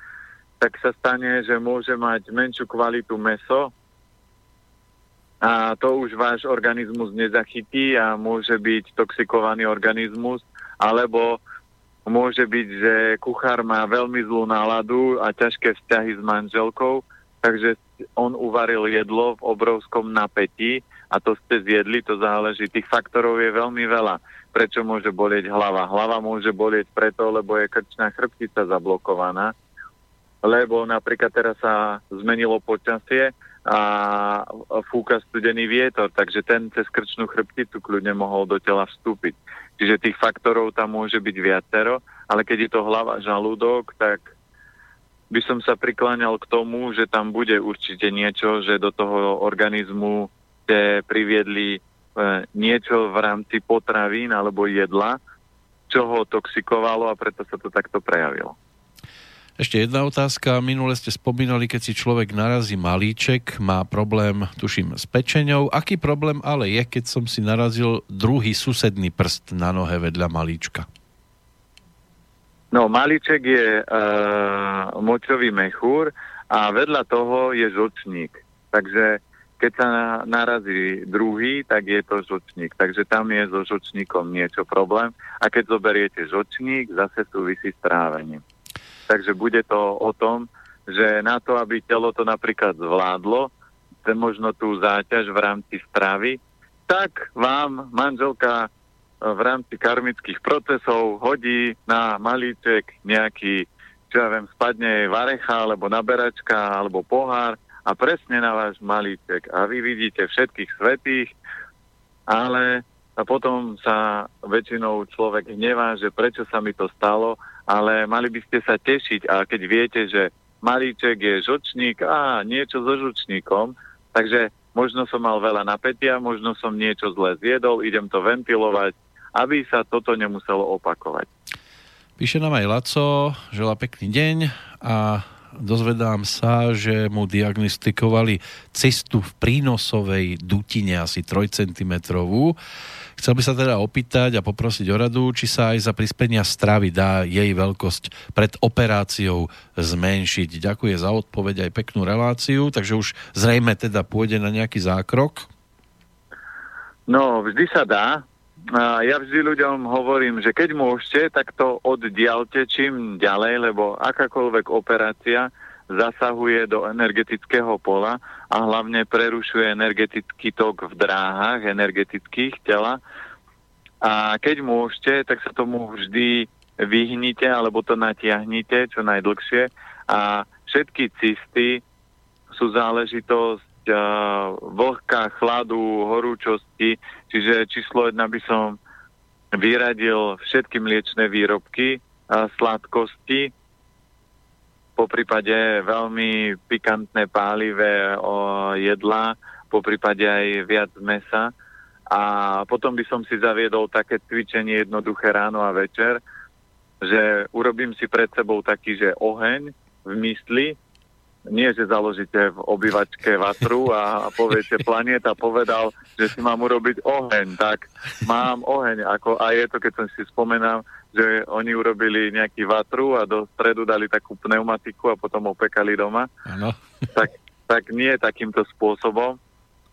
tak sa stane, že môže mať menšiu kvalitu meso, a to už váš organizmus nezachytí a môže byť toxikovaný organizmus, alebo môže byť, že kuchár má veľmi zlú náladu a ťažké vzťahy s manželkou, takže on uvaril jedlo v obrovskom napätí a to ste zjedli, to záleží. Tých faktorov je veľmi veľa. Prečo môže bolieť hlava? Hlava môže bolieť preto, lebo je krčná chrbtica zablokovaná, lebo napríklad teraz sa zmenilo počasie a fúka studený vietor, takže ten cez krčnú chrbticu kľudne mohol do tela vstúpiť. Čiže tých faktorov tam môže byť viacero, ale keď je to hlava, žalúdok, tak by som sa prikláňal k tomu, že tam bude určite niečo, že do toho organizmu ste priviedli e, niečo v rámci potravín alebo jedla, čo ho toxikovalo a preto sa to takto prejavilo. Ešte jedna otázka. Minule ste spomínali, keď si človek narazí malíček, má problém, tuším, s pečeňou. Aký problém ale je, keď som si narazil druhý susedný prst na nohe vedľa malíčka? No, malíček je uh, močový mechúr a vedľa toho je žlčník. Takže keď sa narazí druhý, tak je to žlčník. Takže tam je so žlčníkom niečo problém. A keď zoberiete žlčník, zase súvisí s trávením. Takže bude to o tom, že na to, aby telo to napríklad zvládlo, možno tú záťaž v rámci stravy, tak vám manželka v rámci karmických procesov hodí na malíček nejaký, čo ja viem, spadne varecha, alebo naberačka, alebo pohár a presne na váš malíček. A vy vidíte všetkých svetých, ale a potom sa väčšinou človek hnevá, že prečo sa mi to stalo, ale mali by ste sa tešiť a keď viete, že malíček je žočník a niečo so žočníkom, takže možno som mal veľa napätia, možno som niečo zle zjedol, idem to ventilovať, aby sa toto nemuselo opakovať. Píše nám aj Laco, želá pekný deň a dozvedám sa, že mu diagnostikovali cestu v prínosovej dutine asi 3 cm Chcel by sa teda opýtať a poprosiť o radu, či sa aj za prispenia stravy dá jej veľkosť pred operáciou zmenšiť. Ďakujem za odpoveď aj peknú reláciu, takže už zrejme teda pôjde na nejaký zákrok. No, vždy sa dá. Ja vždy ľuďom hovorím, že keď môžete, tak to oddialte čím ďalej, lebo akákoľvek operácia zasahuje do energetického pola a hlavne prerušuje energetický tok v dráhach energetických tela. A keď môžete, tak sa tomu vždy vyhnite alebo to natiahnite čo najdlhšie. A všetky cysty sú záležitosť uh, vlhka, chladu, horúčosti, čiže číslo jedna by som vyradil všetky mliečne výrobky, sladkosti, po prípade veľmi pikantné, pálivé o jedla, po prípade aj viac mesa. A potom by som si zaviedol také cvičenie jednoduché ráno a večer, že urobím si pred sebou taký, že oheň v mysli, nie, že založíte v obývačke vatru a, a poviete, planeta povedal, že si mám urobiť oheň, tak mám oheň. Ako, a je to, keď som si spomenal, že oni urobili nejaký vatru a do stredu dali takú pneumatiku a potom opekali doma. Ano. tak, tak nie takýmto spôsobom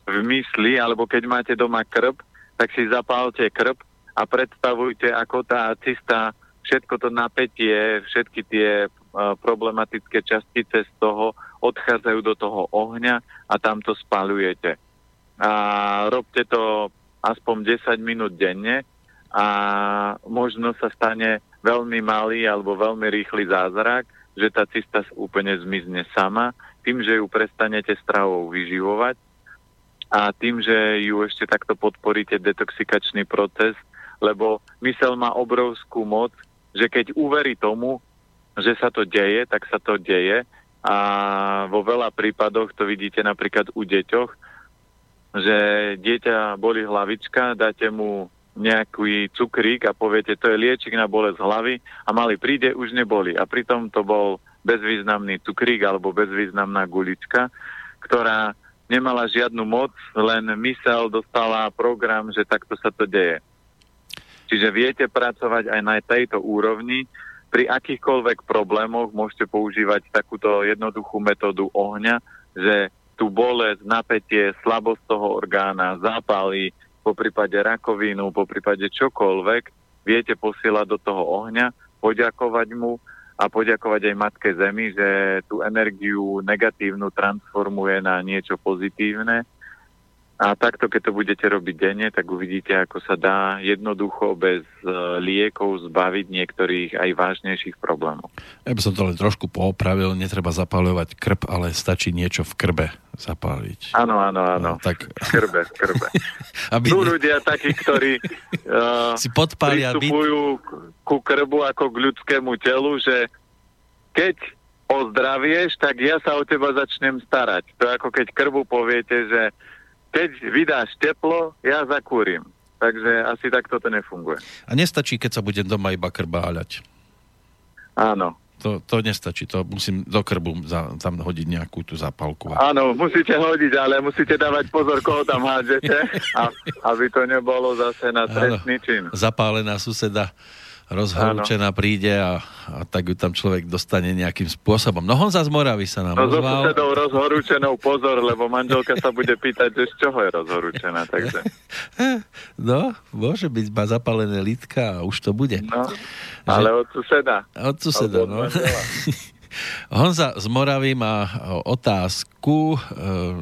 v mysli, alebo keď máte doma krb, tak si zapálte krb a predstavujte, ako tá cista, všetko to napätie, všetky tie problematické častice z toho odchádzajú do toho ohňa a tam to spalujete. A robte to aspoň 10 minút denne a možno sa stane veľmi malý alebo veľmi rýchly zázrak, že tá cista úplne zmizne sama, tým, že ju prestanete stravou vyživovať a tým, že ju ešte takto podporíte detoxikačný proces, lebo mysel má obrovskú moc, že keď uverí tomu, že sa to deje, tak sa to deje a vo veľa prípadoch to vidíte napríklad u deťoch, že dieťa boli hlavička, dáte mu nejaký cukrík a poviete, to je liečik na bolesť hlavy a mali príde, už neboli. A pritom to bol bezvýznamný cukrík alebo bezvýznamná gulička, ktorá nemala žiadnu moc, len mysel dostala program, že takto sa to deje. Čiže viete pracovať aj na tejto úrovni. Pri akýchkoľvek problémoch môžete používať takúto jednoduchú metódu ohňa, že tú bolesť, napätie, slabosť toho orgána, zápaly, po prípade rakovinu, po prípade čokoľvek, viete posielať do toho ohňa, poďakovať mu a poďakovať aj Matke Zemi, že tú energiu negatívnu transformuje na niečo pozitívne a takto, keď to budete robiť denne, tak uvidíte, ako sa dá jednoducho bez e, liekov zbaviť niektorých aj vážnejších problémov. Ja by som to len trošku poopravil, netreba zapáľovať krb, ale stačí niečo v krbe zapáliť. Áno, áno, áno. No, tak... Krbe, krbe. [LAUGHS] Aby... Sú ľudia takí, ktorí uh, [LAUGHS] si podpália pristupujú byt... ku krbu ako k ľudskému telu, že keď ozdravieš, tak ja sa o teba začnem starať. To je ako keď krbu poviete, že keď vydáš teplo, ja zakúrim. Takže asi takto to nefunguje. A nestačí, keď sa budem doma iba krbáľať. Áno. to, to nestačí, to musím do krbu za, tam hodiť nejakú tú zapálku. Áno, musíte hodiť, ale musíte dávať pozor, koho tam hádžete, [LAUGHS] a, aby to nebolo zase na trestný čin. Zapálená suseda rozhorúčená príde a, a tak ju tam človek dostane nejakým spôsobom. No Honza z Moravy sa nám no, ozval. So rozhorúčenou pozor, lebo manželka sa bude pýtať, že z čoho je rozhorúčená, takže... [LAUGHS] No, môže byť ma zapálené lítka a už to bude. No, ale že... od suseda. Od suseda, no. [LAUGHS] Honza z Moravy má otázku, e,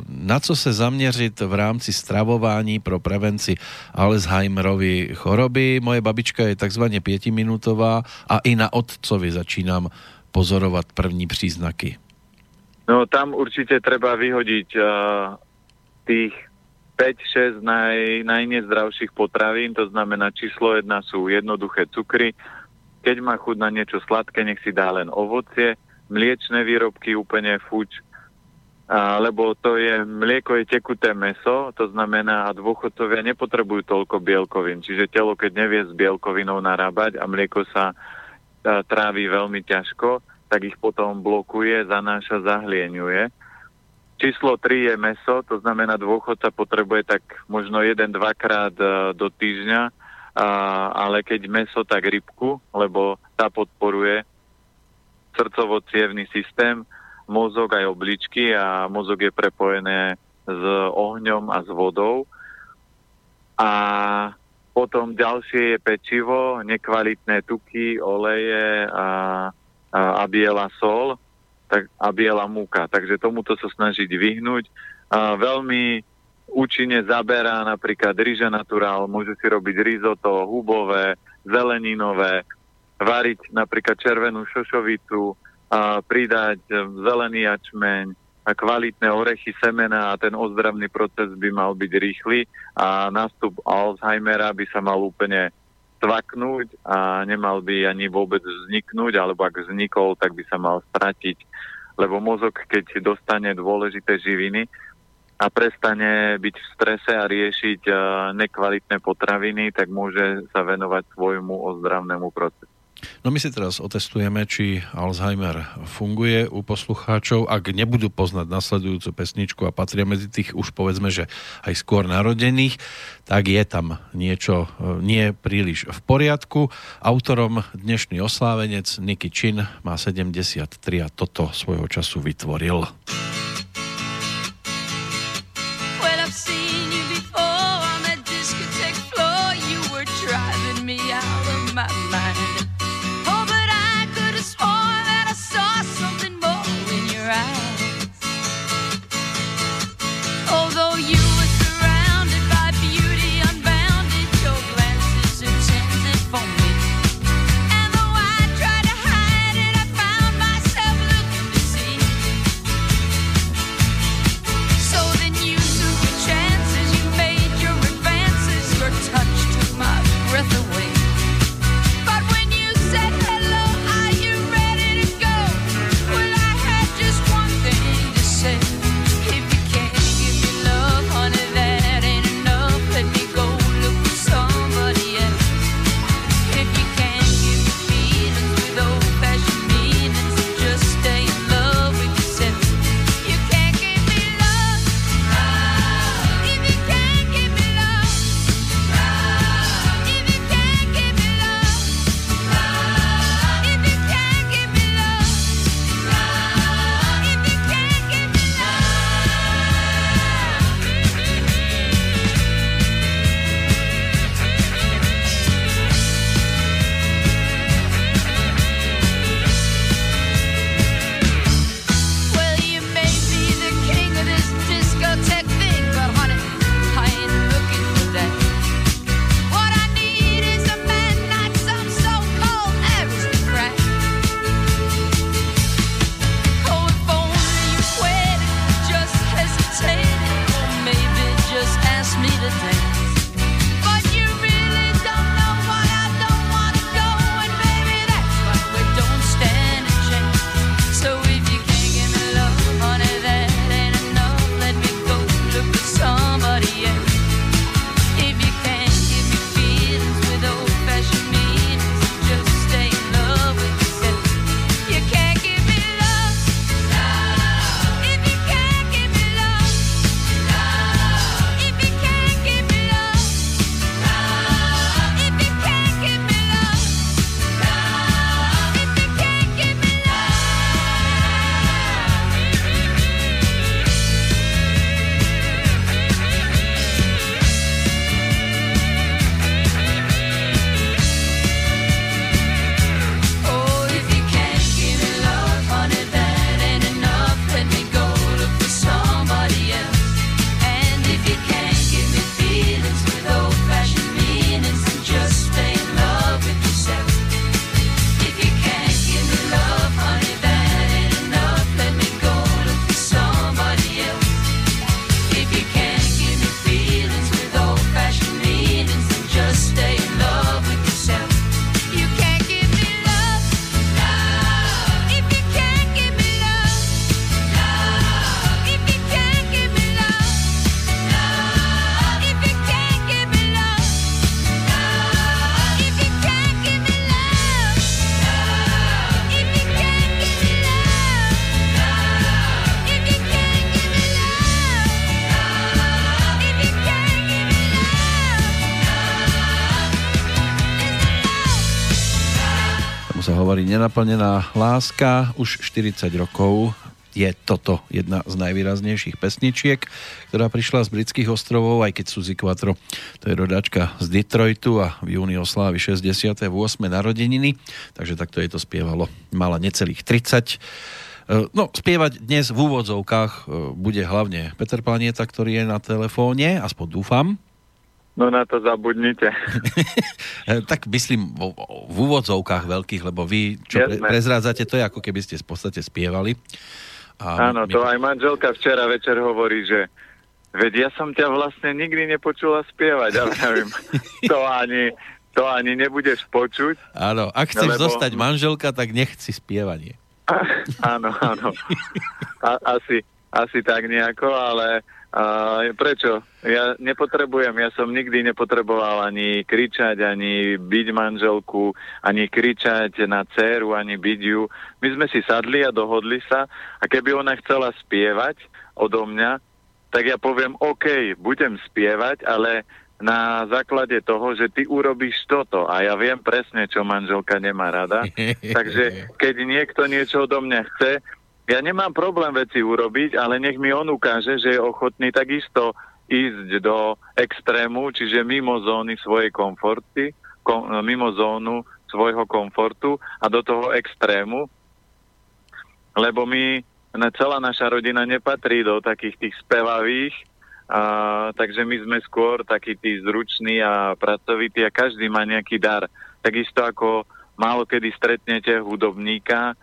na co se zaměřit v rámci stravování pro prevenci Alzheimerovy choroby. Moje babička je takzvaně pětiminutová a i na otcovi začínám pozorovat první příznaky. No tam určite treba vyhodiť uh, tých 5-6 naj, najnezdravších potravín, to znamená číslo jedna sú jednoduché cukry. Keď má chuť na niečo sladké, nech si dá len ovocie mliečne výrobky úplne fuč, a, lebo to je, mlieko je tekuté meso, to znamená, a dôchodcovia nepotrebujú toľko bielkovín, čiže telo, keď nevie s bielkovinou narábať a mlieko sa a, trávi veľmi ťažko, tak ich potom blokuje, zanáša, zahlieňuje. Číslo 3 je meso, to znamená, dôchodca potrebuje tak možno jeden, dvakrát do týždňa, a, ale keď meso, tak rybku, lebo tá podporuje srdcovo systém, mozog aj obličky a mozog je prepojené s ohňom a s vodou. A potom ďalšie je pečivo, nekvalitné tuky, oleje a, a, a biela sol tak, a biela múka. Takže tomuto sa snažiť vyhnúť. A veľmi účinne zaberá napríklad ryže naturál, môže si robiť risotto, hubové, zeleninové, variť napríklad červenú šošovicu, a pridať zelený jačmeň, a kvalitné orechy, semena a ten ozdravný proces by mal byť rýchly a nástup Alzheimera by sa mal úplne tvaknúť a nemal by ani vôbec vzniknúť, alebo ak vznikol, tak by sa mal stratiť, lebo mozog, keď dostane dôležité živiny a prestane byť v strese a riešiť nekvalitné potraviny, tak môže sa venovať svojmu ozdravnému procesu. No my si teraz otestujeme, či Alzheimer funguje u poslucháčov. Ak nebudú poznať nasledujúcu pesničku a patria medzi tých už povedzme, že aj skôr narodených, tak je tam niečo e, nie príliš v poriadku. Autorom dnešný oslávenec Niky Chin má 73 a toto svojho času vytvoril. my mind. Nenaplnená láska. Už 40 rokov je toto jedna z najvýraznejších pesničiek, ktorá prišla z britských ostrovov, aj keď Suzy Quattro, to je rodáčka z Detroitu a v júni oslávi 68. narodeniny, takže takto jej to spievalo. Mala necelých 30. E, no, spievať dnes v úvodzovkách e, bude hlavne Peter Planieta, ktorý je na telefóne, aspoň dúfam. No na to zabudnite. [LAUGHS] tak myslím v, v úvodzovkách veľkých, lebo vy, čo pre, prezrádzate, to je ako keby ste v podstate spievali. A Áno, my... to aj manželka včera večer hovorí, že veď ja som ťa vlastne nikdy nepočula spievať, ale neviem, [LAUGHS] to ani, to ani nebudeš počuť. Áno, ak chceš lebo... zostať manželka, tak nechci spievanie. [LAUGHS] áno, áno. A, asi, asi tak nejako, ale a prečo? Ja nepotrebujem, ja som nikdy nepotreboval ani kričať, ani byť manželku, ani kričať na dceru, ani byť ju. My sme si sadli a dohodli sa a keby ona chcela spievať odo mňa, tak ja poviem, OK, budem spievať, ale na základe toho, že ty urobíš toto a ja viem presne, čo manželka nemá rada. [LAUGHS] Takže keď niekto niečo odo mňa chce, ja nemám problém veci urobiť, ale nech mi on ukáže, že je ochotný takisto ísť do extrému, čiže mimo zóny svojej komforty, kom, mimo zónu svojho komfortu a do toho extrému, lebo my, celá naša rodina nepatrí do takých tých spevavých, a, takže my sme skôr takí tí zruční a pracovití a každý má nejaký dar. Takisto ako málo kedy stretnete hudobníka,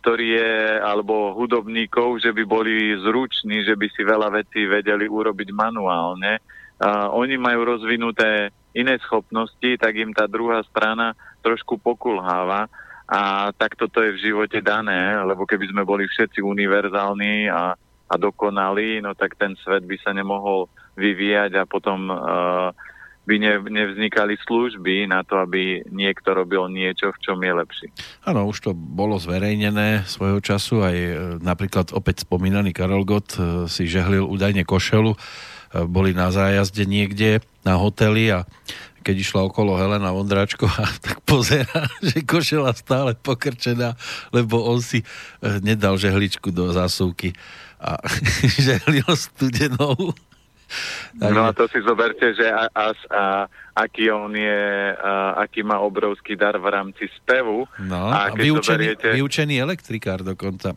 ktorý je, alebo hudobníkov, že by boli zruční, že by si veľa vecí vedeli urobiť manuálne. A oni majú rozvinuté iné schopnosti, tak im tá druhá strana trošku pokulháva. A takto to je v živote dané, lebo keby sme boli všetci univerzálni a, a dokonalí, no tak ten svet by sa nemohol vyvíjať a potom uh, by ne, nevznikali služby na to, aby niekto robil niečo, v čom je lepší. Áno, už to bolo zverejnené svojho času, aj e, napríklad opäť spomínaný Karol Gott e, si žehlil údajne košelu, e, boli na zájazde niekde na hoteli a keď išla okolo Helena Vondráčková, [LAUGHS] tak pozera, [LAUGHS] že košela stále pokrčená, lebo on si nedal žehličku do zásuvky a [LAUGHS] žehlil studenou takže... No a to si zoberte, že a, a, a, aký on je, a, aký má obrovský dar v rámci spevu. No, a, a vyučený, zoberiete... vyučený elektrikár dokonca.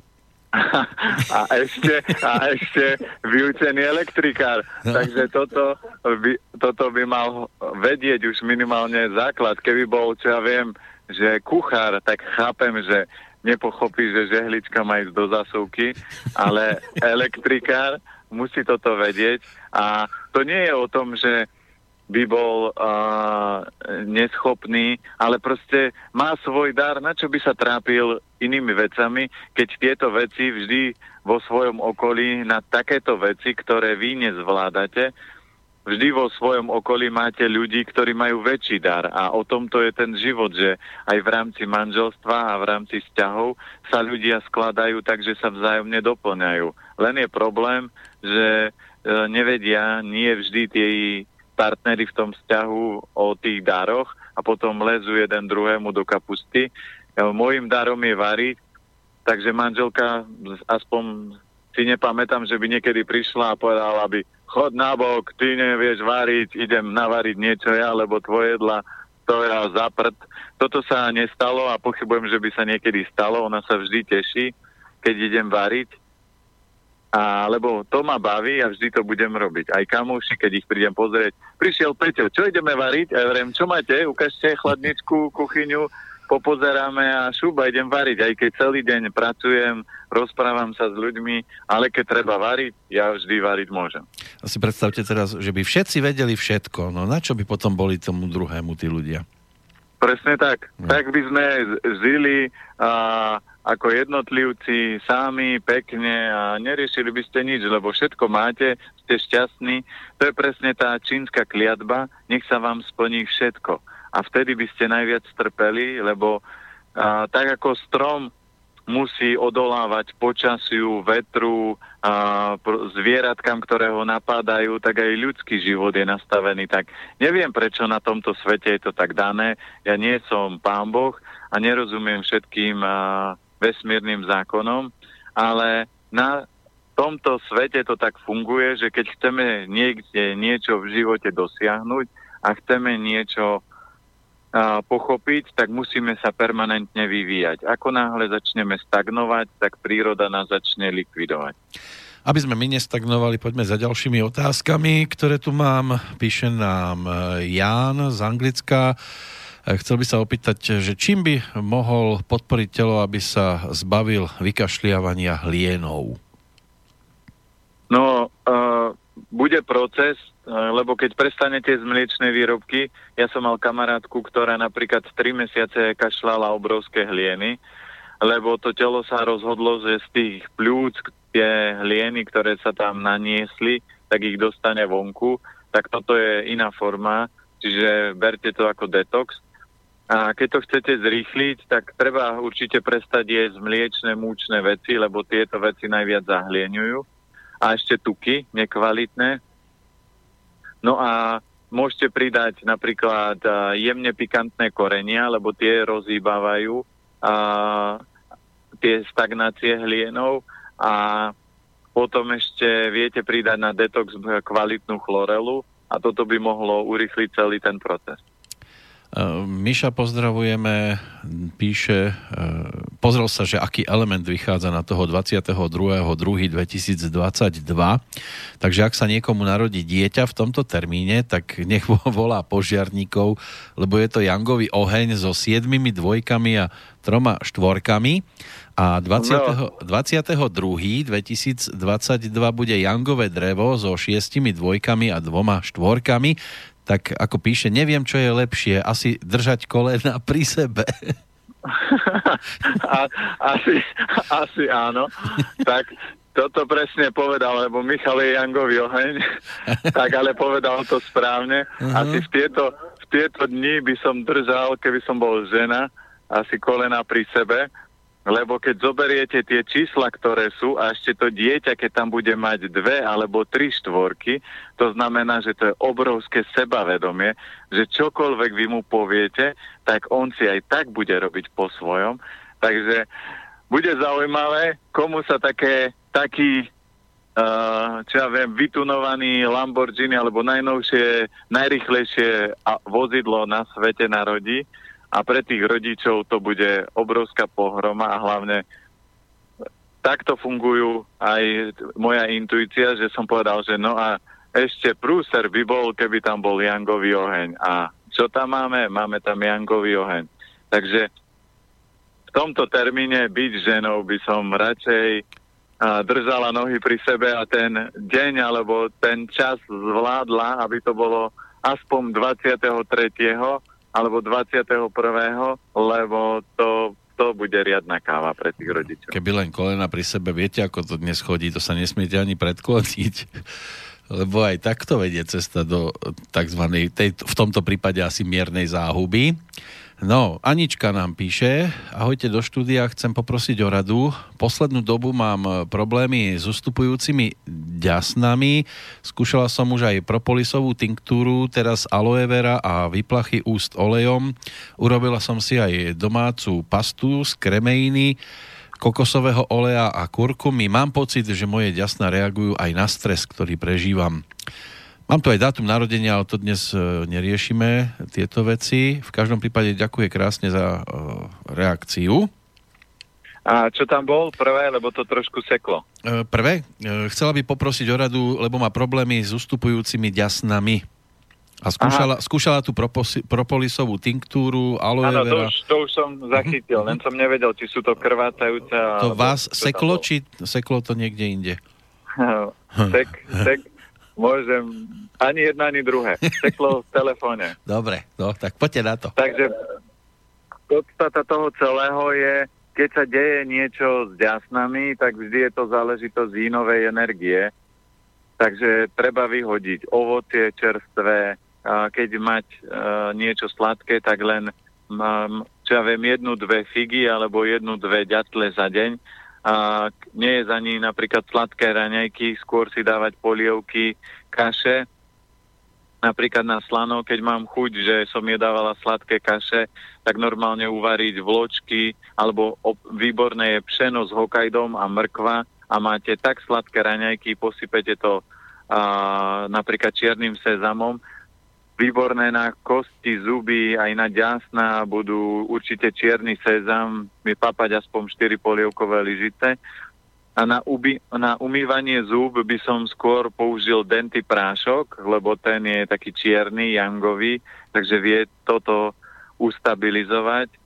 [LAUGHS] a ešte, a ešte vyučený elektrikár. No. Takže toto by, toto by mal vedieť už minimálne základ. Keby bol, čo ja viem, že kuchár, tak chápem, že nepochopí, že žehlička má ísť do zasúky, ale elektrikár musí toto vedieť a to nie je o tom, že by bol uh, neschopný, ale proste má svoj dar, na čo by sa trápil inými vecami, keď tieto veci vždy vo svojom okolí na takéto veci, ktoré vy nezvládate, vždy vo svojom okolí máte ľudí, ktorí majú väčší dar a o tomto je ten život, že aj v rámci manželstva a v rámci vzťahov sa ľudia skladajú tak, že sa vzájomne doplňajú. Len je problém, že nevedia nie vždy tie partnery v tom vzťahu o tých daroch a potom lezú jeden druhému do kapusty. E, Mojím darom je variť, takže manželka, aspoň si nepamätám, že by niekedy prišla a povedala by chod nabok, ty nevieš variť, idem navariť niečo ja, lebo tvoje jedla to je zaprd. Toto sa nestalo a pochybujem, že by sa niekedy stalo. Ona sa vždy teší, keď idem variť a, lebo to ma baví a vždy to budem robiť. Aj kamoši, keď ich prídem pozrieť. Prišiel Peťo, čo ideme variť? Ja verím, čo máte? Ukážte chladničku, kuchyňu, popozeráme a šuba, idem variť. Aj keď celý deň pracujem, rozprávam sa s ľuďmi, ale keď treba variť, ja vždy variť môžem. A si predstavte teraz, že by všetci vedeli všetko. No na čo by potom boli tomu druhému tí ľudia? Presne tak. No. Tak by sme žili a ako jednotlivci sami, pekne a neriešili by ste nič, lebo všetko máte, ste šťastní. To je presne tá čínska kliatba, nech sa vám splní všetko. A vtedy by ste najviac trpeli, lebo a, tak ako strom musí odolávať počasiu, vetru, a zvieratkám, ktoré ho napádajú, tak aj ľudský život je nastavený tak. Neviem, prečo na tomto svete je to tak dané. Ja nie som pán Boh, a nerozumiem všetkým a, vesmírnym zákonom, ale na tomto svete to tak funguje, že keď chceme niekde niečo v živote dosiahnuť a chceme niečo pochopiť, tak musíme sa permanentne vyvíjať. Ako náhle začneme stagnovať, tak príroda nás začne likvidovať. Aby sme my nestagnovali, poďme za ďalšími otázkami, ktoré tu mám. Píše nám Ján z Anglicka. Chcel by sa opýtať, že čím by mohol podporiť telo, aby sa zbavil vykašliavania hlienov? No, uh, bude proces, uh, lebo keď prestanete z mliečnej výrobky, ja som mal kamarátku, ktorá napríklad 3 mesiace kašľala obrovské hlieny, lebo to telo sa rozhodlo, že z tých pľúc tie hlieny, ktoré sa tam naniesli, tak ich dostane vonku, tak toto je iná forma, čiže berte to ako detox. A keď to chcete zrýchliť, tak treba určite prestať jesť mliečne, múčne veci, lebo tieto veci najviac zahlieňujú. A ešte tuky, nekvalitné. No a môžete pridať napríklad jemne pikantné korenia, lebo tie rozhýbavajú a, tie stagnácie hlienov a potom ešte viete pridať na detox kvalitnú chlorelu a toto by mohlo urychliť celý ten proces. Miša pozdravujeme, píše, e, pozrel sa, že aký element vychádza na toho 22.2.2022, takže ak sa niekomu narodí dieťa v tomto termíne, tak nech volá požiarníkov, lebo je to Jangový oheň so siedmimi dvojkami a troma štvorkami a 20. No. 22. 2022 bude Jangové drevo so šiestimi dvojkami a dvoma štvorkami tak ako píše, neviem, čo je lepšie, asi držať kolena pri sebe. [LAUGHS] A, asi, asi áno. Tak toto presne povedal, lebo Michal je Jangový oheň, [LAUGHS] tak ale povedal to správne. Uh-huh. Asi v tieto, v tieto dni by som držal, keby som bol žena, asi kolena pri sebe, lebo keď zoberiete tie čísla, ktoré sú a ešte to dieťa, keď tam bude mať dve alebo tri štvorky, to znamená, že to je obrovské sebavedomie, že čokoľvek vy mu poviete, tak on si aj tak bude robiť po svojom. Takže bude zaujímavé, komu sa také, taký Uh, čo ja viem, vytunovaný Lamborghini alebo najnovšie, najrychlejšie vozidlo na svete narodí a pre tých rodičov to bude obrovská pohroma a hlavne takto fungujú aj moja intuícia, že som povedal, že no a ešte prúser by bol, keby tam bol Jangový oheň. A čo tam máme? Máme tam Jangový oheň. Takže v tomto termíne byť ženou by som radšej držala nohy pri sebe a ten deň alebo ten čas zvládla, aby to bolo aspoň 23 alebo 21., lebo to, to bude riadna káva pre tých rodičov. Keby len kolena pri sebe, viete, ako to dnes chodí, to sa nesmiete ani predkloniť. [LAUGHS] Lebo aj takto vedie cesta do tzv. Tej, v tomto prípade asi miernej záhuby. No, Anička nám píše, ahojte do štúdia, chcem poprosiť o radu. Poslednú dobu mám problémy s ustupujúcimi ďasnami. Skúšala som už aj propolisovú tinktúru, teraz aloe vera a vyplachy úst olejom. Urobila som si aj domácu pastu z kremeiny, kokosového oleja a kurkumy. Mám pocit, že moje ďasna reagujú aj na stres, ktorý prežívam. Mám tu aj dátum narodenia, ale to dnes e, neriešime, tieto veci. V každom prípade ďakujem krásne za e, reakciu. A čo tam bol prvé, lebo to trošku seklo? E, prvé? Chcela by poprosiť o radu, lebo má problémy s ustupujúcimi ďasnami. A skúšala, skúšala tú proposi, propolisovú tinktúru, aloe vera. Áno, to už, to už som zachytil, len som nevedel, či sú to krvácajúce. To vás seklo, či seklo to niekde inde? sek, sek, Môžem ani jedno, ani druhé. Teklo v telefóne. [LAUGHS] Dobre, no, tak poďte na to. Takže podstata toho celého je, keď sa deje niečo s ďasnami, tak vždy je to záležitosť inovej energie. Takže treba vyhodiť ovocie čerstvé, keď mať a, niečo sladké, tak len mám, čo ja viem, jednu, dve figy alebo jednu, dve ďatle za deň a nie je za ní napríklad sladké raňajky, skôr si dávať polievky, kaše. Napríklad na slano, keď mám chuť, že som jedávala sladké kaše, tak normálne uvariť vločky, alebo výborné je pšeno s hokajdom a mrkva. A máte tak sladké raňajky, posypete to a, napríklad čiernym sezamom, výborné na kosti, zuby, aj na ďasná budú určite čierny sezam, mi papať aspoň 4 polievkové lyžice a na, uby, na umývanie zúb by som skôr použil denty prášok, lebo ten je taký čierny, jangový, takže vie toto ustabilizovať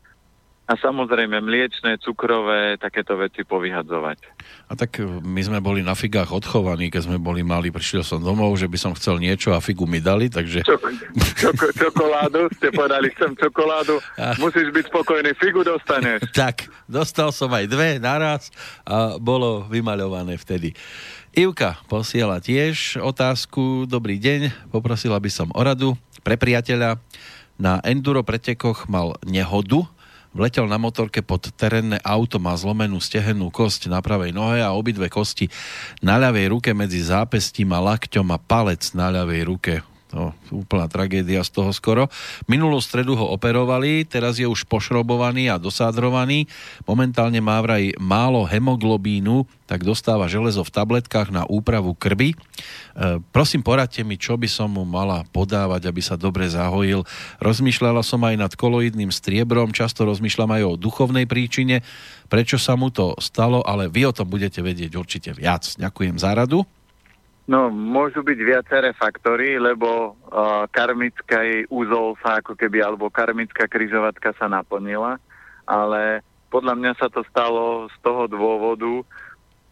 a samozrejme mliečne, cukrové, takéto veci povyhadzovať. A tak e, my sme boli na figách odchovaní, keď sme boli mali, prišiel som domov, že by som chcel niečo a figu mi dali, takže... Čok- čok- čokoládu, ste povedali, chcem čokoládu, a... musíš byť spokojný, figu dostaneš. [LAUGHS] tak, dostal som aj dve naraz a bolo vymaľované vtedy. Ivka posiela tiež otázku. Dobrý deň, poprosila by som o radu pre priateľa. Na enduro pretekoch mal nehodu, Vletel na motorke pod terénne auto, má zlomenú stehenú kosť na pravej nohe a obidve kosti na ľavej ruke medzi zápestím a lakťom a palec na ľavej ruke. To úplná tragédia z toho skoro. Minulú stredu ho operovali, teraz je už pošrobovaný a dosádrovaný. Momentálne má vraj málo hemoglobínu, tak dostáva železo v tabletkách na úpravu krvi. E, prosím, poradte mi, čo by som mu mala podávať, aby sa dobre zahojil. Rozmýšľala som aj nad koloidným striebrom, často rozmýšľam aj o duchovnej príčine, prečo sa mu to stalo, ale vy o tom budete vedieť určite viac. Ďakujem za radu. No, môžu byť viaceré faktory, lebo uh, karmická úzol sa ako keby, alebo karmická kryžovatka sa naplnila, ale podľa mňa sa to stalo z toho dôvodu,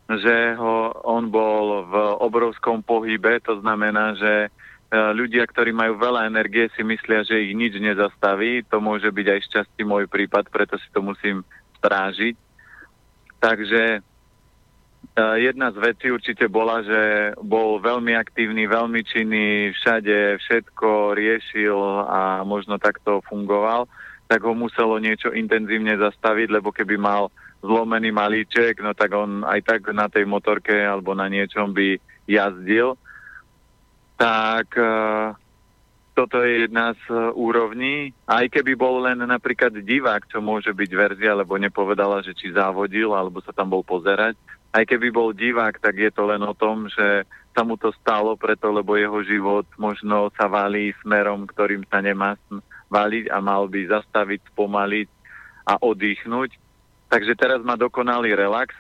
že ho, on bol v obrovskom pohybe, to znamená, že uh, ľudia, ktorí majú veľa energie, si myslia, že ich nič nezastaví. To môže byť aj šťastí môj prípad, preto si to musím strážiť. Takže Jedna z vecí určite bola, že bol veľmi aktívny, veľmi činný, všade všetko riešil a možno takto fungoval, tak ho muselo niečo intenzívne zastaviť, lebo keby mal zlomený malíček, no tak on aj tak na tej motorke alebo na niečom by jazdil. Tak toto je jedna z úrovní. Aj keby bol len napríklad divák, čo môže byť verzia, lebo nepovedala, že či závodil, alebo sa tam bol pozerať, aj keby bol divák, tak je to len o tom, že sa mu to stalo preto, lebo jeho život možno sa valí smerom, ktorým sa nemá valiť a mal by zastaviť, spomaliť a oddychnúť. Takže teraz má dokonalý relax.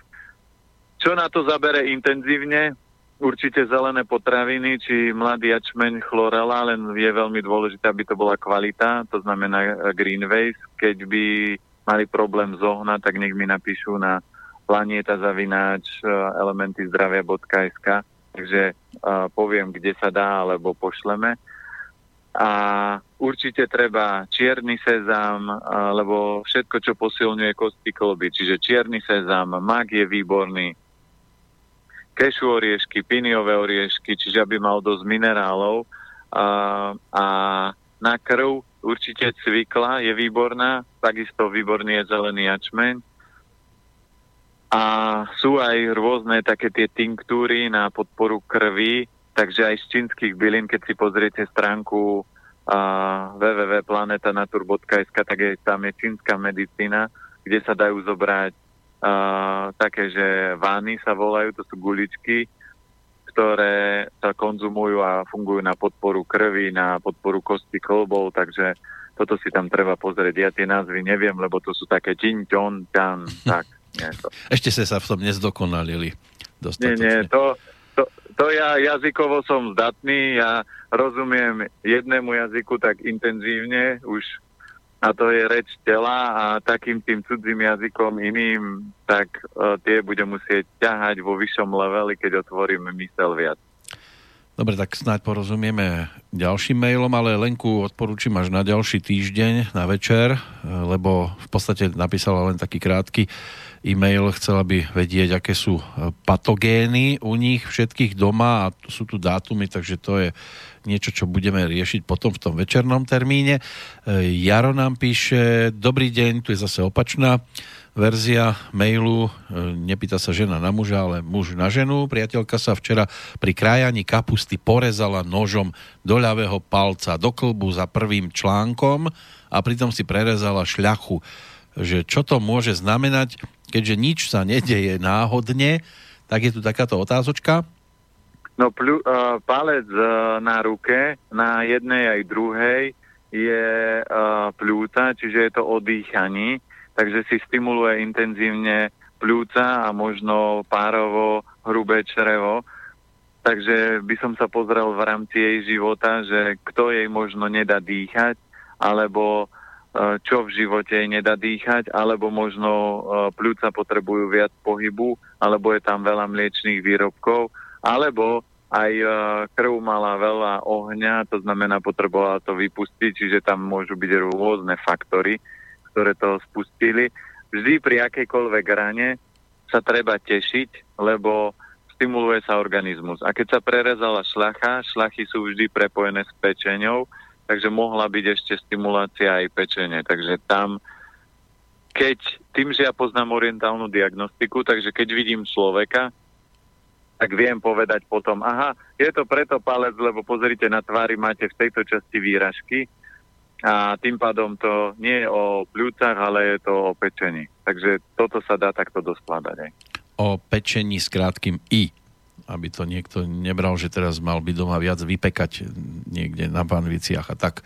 Čo na to zabere intenzívne? Určite zelené potraviny, či mladý jačmeň chlorela, len je veľmi dôležité, aby to bola kvalita, to znamená green waste. Keď by mali problém zohnať, tak nech mi napíšu na planieta zavináč e, elementy zdravia.sk, takže uh, poviem, kde sa dá, alebo pošleme. A určite treba čierny sezam, lebo všetko, čo posilňuje kosti kolby, čiže čierny sezam, mak je výborný, kešu oriešky, piniové oriešky, čiže aby mal dosť minerálov. Uh, a na krv určite cvikla je výborná, takisto výborný je zelený jačmeň a sú aj rôzne také tie tinktúry na podporu krvi, takže aj z čínskych bylín, keď si pozriete stránku uh, www.planetanatur.sk, tak je, tam je čínska medicína, kde sa dajú zobrať uh, také, že vány sa volajú, to sú guličky, ktoré sa konzumujú a fungujú na podporu krvi, na podporu kosti klbov, takže toto si tam treba pozrieť. Ja tie názvy neviem, lebo to sú také čin, ťon, ťan, tak. To... Ešte ste sa v tom nezdokonalili. Nie, nie, to, to, to ja jazykovo som zdatný, ja rozumiem jednému jazyku tak intenzívne už a to je reč tela a takým tým cudzím jazykom iným, tak uh, tie budem musieť ťahať vo vyššom leveli, keď otvorím mysel viac. Dobre, tak snáď porozumieme ďalším mailom, ale Lenku odporúčam až na ďalší týždeň, na večer, lebo v podstate napísala len taký krátky e-mail, chcela by vedieť, aké sú e, patogény u nich všetkých doma a sú tu dátumy, takže to je niečo, čo budeme riešiť potom v tom večernom termíne. E, Jaro nám píše, dobrý deň, tu je zase opačná verzia mailu, e, nepýta sa žena na muža, ale muž na ženu. Priateľka sa včera pri krájaní kapusty porezala nožom do ľavého palca, do klbu za prvým článkom a pritom si prerezala šľachu. Že čo to môže znamenať, keďže nič sa nedeje náhodne, tak je tu takáto otázočka. No, pľu, uh, palec uh, na ruke, na jednej aj druhej, je uh, pľúca, čiže je to o dýchaní takže si stimuluje intenzívne pľúca a možno párovo hrubé črevo. Takže by som sa pozrel v rámci jej života, že kto jej možno nedá dýchať, alebo e, čo v živote jej nedá dýchať, alebo možno e, pľúca potrebujú viac pohybu, alebo je tam veľa mliečných výrobkov, alebo aj e, krv mala veľa ohňa, to znamená potrebovala to vypustiť, čiže tam môžu byť rôzne faktory ktoré to spustili. Vždy pri akejkoľvek rane sa treba tešiť, lebo stimuluje sa organizmus. A keď sa prerezala šlacha, šlachy sú vždy prepojené s pečenou, takže mohla byť ešte stimulácia aj pečenie. Takže tam, keď, tým, že ja poznám orientálnu diagnostiku, takže keď vidím človeka, tak viem povedať potom, aha, je to preto palec, lebo pozrite na tvári, máte v tejto časti výražky, a tým pádom to nie je o pľúcach, ale je to o pečení. Takže toto sa dá takto doskladať aj. O pečení s krátkým I, aby to niekto nebral, že teraz mal by doma viac vypekať niekde na panviciach a tak.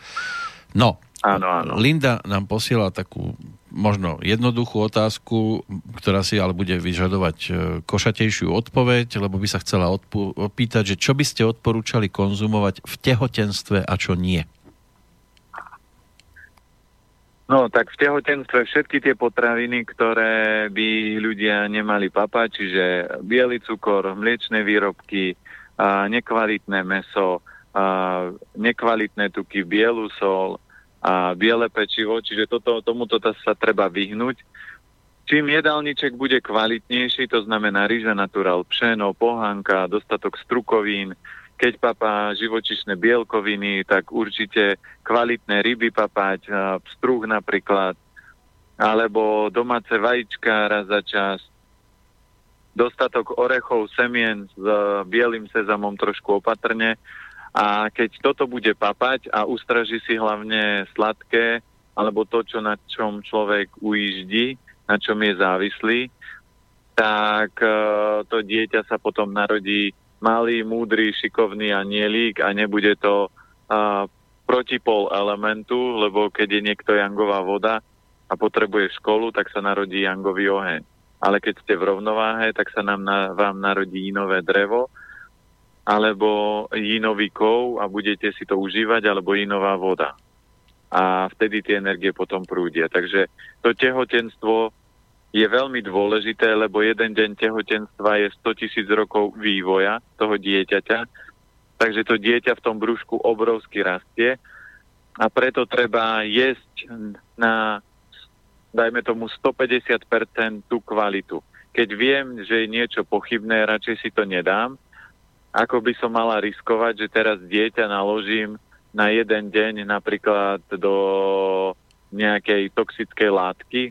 No, áno, áno. Linda nám posiela takú možno jednoduchú otázku, ktorá si ale bude vyžadovať e, košatejšiu odpoveď, lebo by sa chcela odpo- opýtať, že čo by ste odporúčali konzumovať v tehotenstve a čo nie. No, tak v tehotenstve všetky tie potraviny, ktoré by ľudia nemali papať, čiže biely cukor, mliečne výrobky, a nekvalitné meso, a nekvalitné tuky, bielu sol a biele pečivo, čiže toto, tomuto sa treba vyhnúť. Čím jedálniček bude kvalitnejší, to znamená rýža natural, pšeno, pohánka, dostatok strukovín, keď papá živočišné bielkoviny, tak určite kvalitné ryby papať, pstruh napríklad, alebo domáce vajíčka raz za čas, dostatok orechov, semien s bielým sezamom trošku opatrne. A keď toto bude papať a ustraží si hlavne sladké, alebo to, čo na čom človek ujíždi, na čom je závislý, tak to dieťa sa potom narodí malý, múdry, šikovný anielik a nebude to a, protipol elementu, lebo keď je niekto jangová voda a potrebuje školu, tak sa narodí jangový oheň. Ale keď ste v rovnováhe, tak sa nám na, vám narodí inové drevo, alebo inový kov a budete si to užívať, alebo inová voda. A vtedy tie energie potom prúdia. Takže to tehotenstvo je veľmi dôležité, lebo jeden deň tehotenstva je 100 tisíc rokov vývoja toho dieťaťa, takže to dieťa v tom brúšku obrovsky rastie. A preto treba jesť na, dajme tomu, 150% tú kvalitu. Keď viem, že je niečo pochybné, radšej si to nedám, ako by som mala riskovať, že teraz dieťa naložím na jeden deň napríklad do nejakej toxickej látky,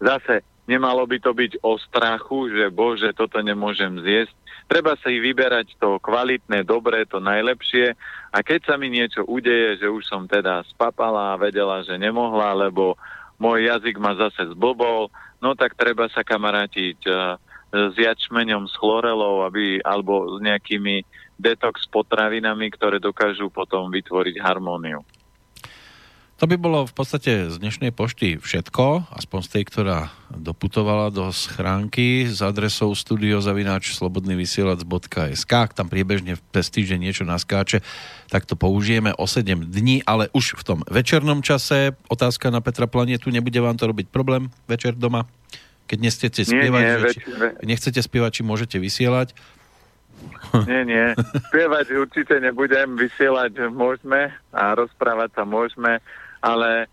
Zase nemalo by to byť o strachu, že bože, toto nemôžem zjesť. Treba sa ich vyberať to kvalitné, dobré, to najlepšie a keď sa mi niečo udeje, že už som teda spapala a vedela, že nemohla, lebo môj jazyk ma zase zblbol, no tak treba sa kamarátiť uh, s jačmeňom, s chlorelou, aby, alebo s nejakými detox potravinami, ktoré dokážu potom vytvoriť harmóniu. To by bolo v podstate z dnešnej pošty všetko, aspoň z tej, ktorá doputovala do schránky s adresou studiozavináč slobodnyvysielac.sk. Ak tam priebežne v týždeň niečo naskáče, tak to použijeme o 7 dní, ale už v tom večernom čase. Otázka na Petra Planetu, nebude vám to robiť problém večer doma? Keď nechcete spievať, nie, nie, či, nechcete spievať, či môžete vysielať? [LAUGHS] Nie, nie. Spievať určite nebudem, vysielať môžeme a rozprávať sa môžeme ale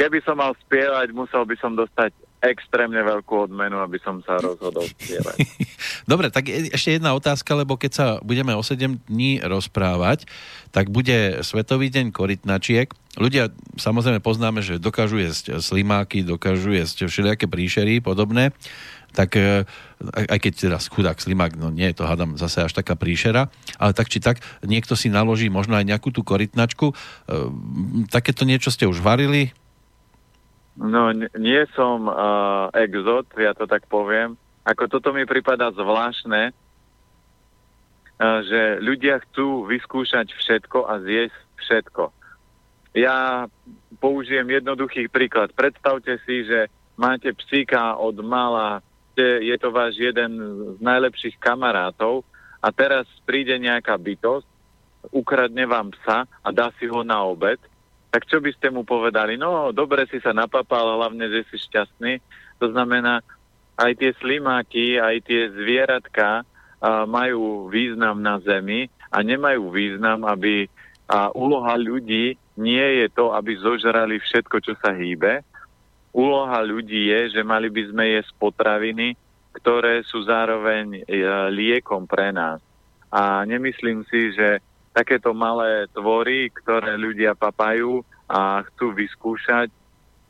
keby som mal spievať, musel by som dostať extrémne veľkú odmenu, aby som sa rozhodol spievať. [LAUGHS] Dobre, tak ešte jedna otázka, lebo keď sa budeme o 7 dní rozprávať, tak bude Svetový deň korytnačiek ľudia samozrejme poznáme, že dokážu jesť slimáky, dokážu jesť všelijaké príšery podobné, tak e, aj keď teda chudák slimák, no nie je to, hádam, zase až taká príšera, ale tak či tak, niekto si naloží možno aj nejakú tú korytnačku. E, takéto niečo ste už varili? No, nie som uh, exot, ja to tak poviem. Ako toto mi prípada zvláštne, uh, že ľudia chcú vyskúšať všetko a zjesť všetko. Ja použijem jednoduchý príklad. Predstavte si, že máte psíka od mala ste, je to váš jeden z najlepších kamarátov a teraz príde nejaká bytosť, ukradne vám psa a dá si ho na obed, tak čo by ste mu povedali? No, dobre si sa napapal, hlavne, že si šťastný. To znamená, aj tie slimáky, aj tie zvieratka majú význam na zemi a nemajú význam, aby a úloha ľudí nie je to, aby zožrali všetko, čo sa hýbe, úloha ľudí je, že mali by sme jesť potraviny, ktoré sú zároveň e, liekom pre nás. A nemyslím si, že takéto malé tvory, ktoré ľudia papajú a chcú vyskúšať,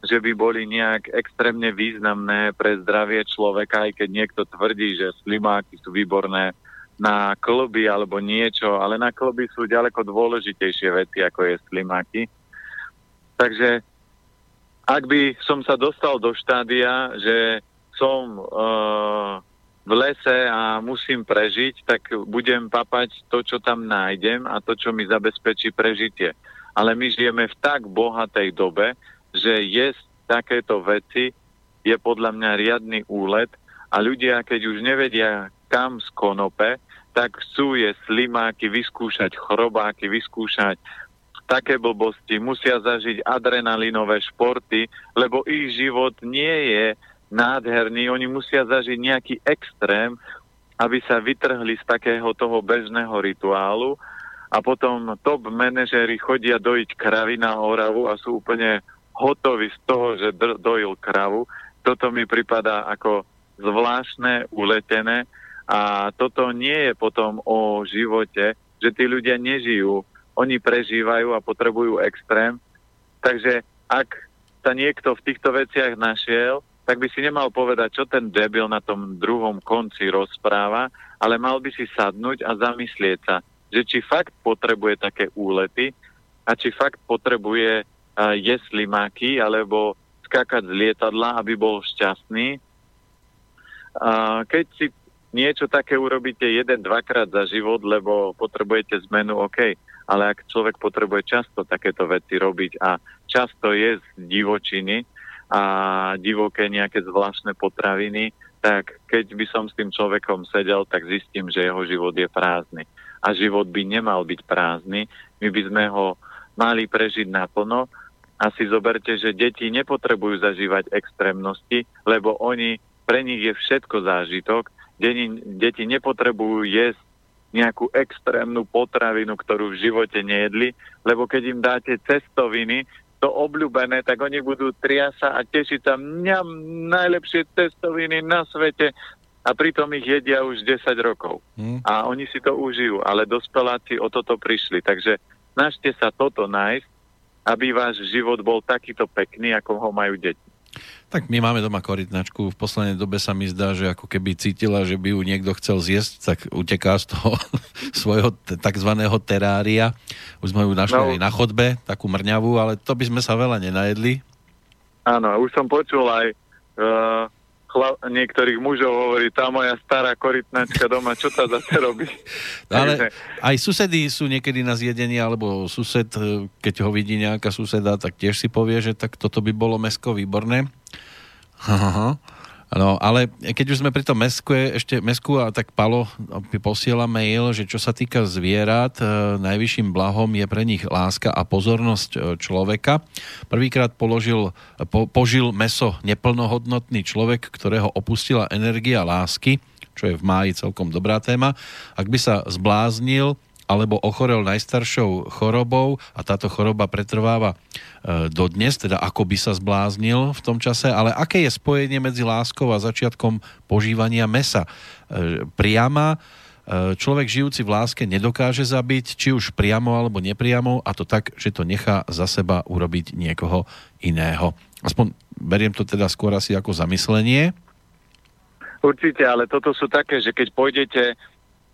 že by boli nejak extrémne významné pre zdravie človeka, aj keď niekto tvrdí, že slimáky sú výborné na kloby alebo niečo, ale na kloby sú ďaleko dôležitejšie veci, ako je slimáky. Takže ak by som sa dostal do štádia, že som uh, v lese a musím prežiť, tak budem papať to, čo tam nájdem a to, čo mi zabezpečí prežitie. Ale my žijeme v tak bohatej dobe, že jesť takéto veci je podľa mňa riadny úlet a ľudia, keď už nevedia kam z konope, tak chcú jesť slimáky, vyskúšať chrobáky, vyskúšať také blbosti, musia zažiť adrenalinové športy, lebo ich život nie je nádherný, oni musia zažiť nejaký extrém, aby sa vytrhli z takého toho bežného rituálu. A potom top manažéri chodia dojiť kravy na Oravu a sú úplne hotoví z toho, že dojil kravu. Toto mi pripadá ako zvláštne, uletené. A toto nie je potom o živote, že tí ľudia nežijú oni prežívajú a potrebujú extrém. Takže ak sa niekto v týchto veciach našiel, tak by si nemal povedať, čo ten debil na tom druhom konci rozpráva, ale mal by si sadnúť a zamyslieť sa, že či fakt potrebuje také úlety a či fakt potrebuje uh, jesť limáky alebo skákať z lietadla, aby bol šťastný. Uh, keď si niečo také urobíte jeden, dvakrát za život, lebo potrebujete zmenu, OK ale ak človek potrebuje často takéto veci robiť a často je z divočiny a divoké nejaké zvláštne potraviny, tak keď by som s tým človekom sedel, tak zistím, že jeho život je prázdny. A život by nemal byť prázdny. My by sme ho mali prežiť naplno a si zoberte, že deti nepotrebujú zažívať extrémnosti, lebo oni, pre nich je všetko zážitok. Deti, nepotrebujú jesť nejakú extrémnu potravinu, ktorú v živote nejedli, lebo keď im dáte cestoviny, to obľúbené, tak oni budú triasa a tešiť sa mňam najlepšie cestoviny na svete a pritom ich jedia už 10 rokov. Hmm. A oni si to užijú, ale dospeláci o toto prišli. Takže snažte sa toto nájsť, aby váš život bol takýto pekný, ako ho majú deti. Tak my máme doma korytnačku. V poslednej dobe sa mi zdá, že ako keby cítila, že by ju niekto chcel zjesť, tak uteká z toho [LAUGHS] svojho tzv. terária. Už sme ju našli no. aj na chodbe, takú mrňavú, ale to by sme sa veľa nenajedli. Áno, už som počul aj uh, chla- niektorých mužov hovorí, tá moja stará korytnačka doma, čo sa zase robí? [LAUGHS] Ale aj susedy sú niekedy na zjedenie, alebo sused, e, keď ho vidí nejaká suseda, tak tiež si povie, že tak toto by bolo mesko výborné. Aha. No, ale keď už sme pri tom mesku, ešte mesku a tak Palo posiela mail, že čo sa týka zvierat, e, najvyšším blahom je pre nich láska a pozornosť e, človeka. Prvýkrát položil, po, požil meso neplnohodnotný človek, ktorého opustila energia lásky, čo je v máji celkom dobrá téma. Ak by sa zbláznil, alebo ochorel najstaršou chorobou a táto choroba pretrváva e, dodnes, teda ako by sa zbláznil v tom čase, ale aké je spojenie medzi láskou a začiatkom požívania mesa? E, priama, človek žijúci v láske nedokáže zabiť, či už priamo alebo nepriamo, a to tak, že to nechá za seba urobiť niekoho iného. Aspoň beriem to teda skôr asi ako zamyslenie. Určite, ale toto sú také, že keď pôjdete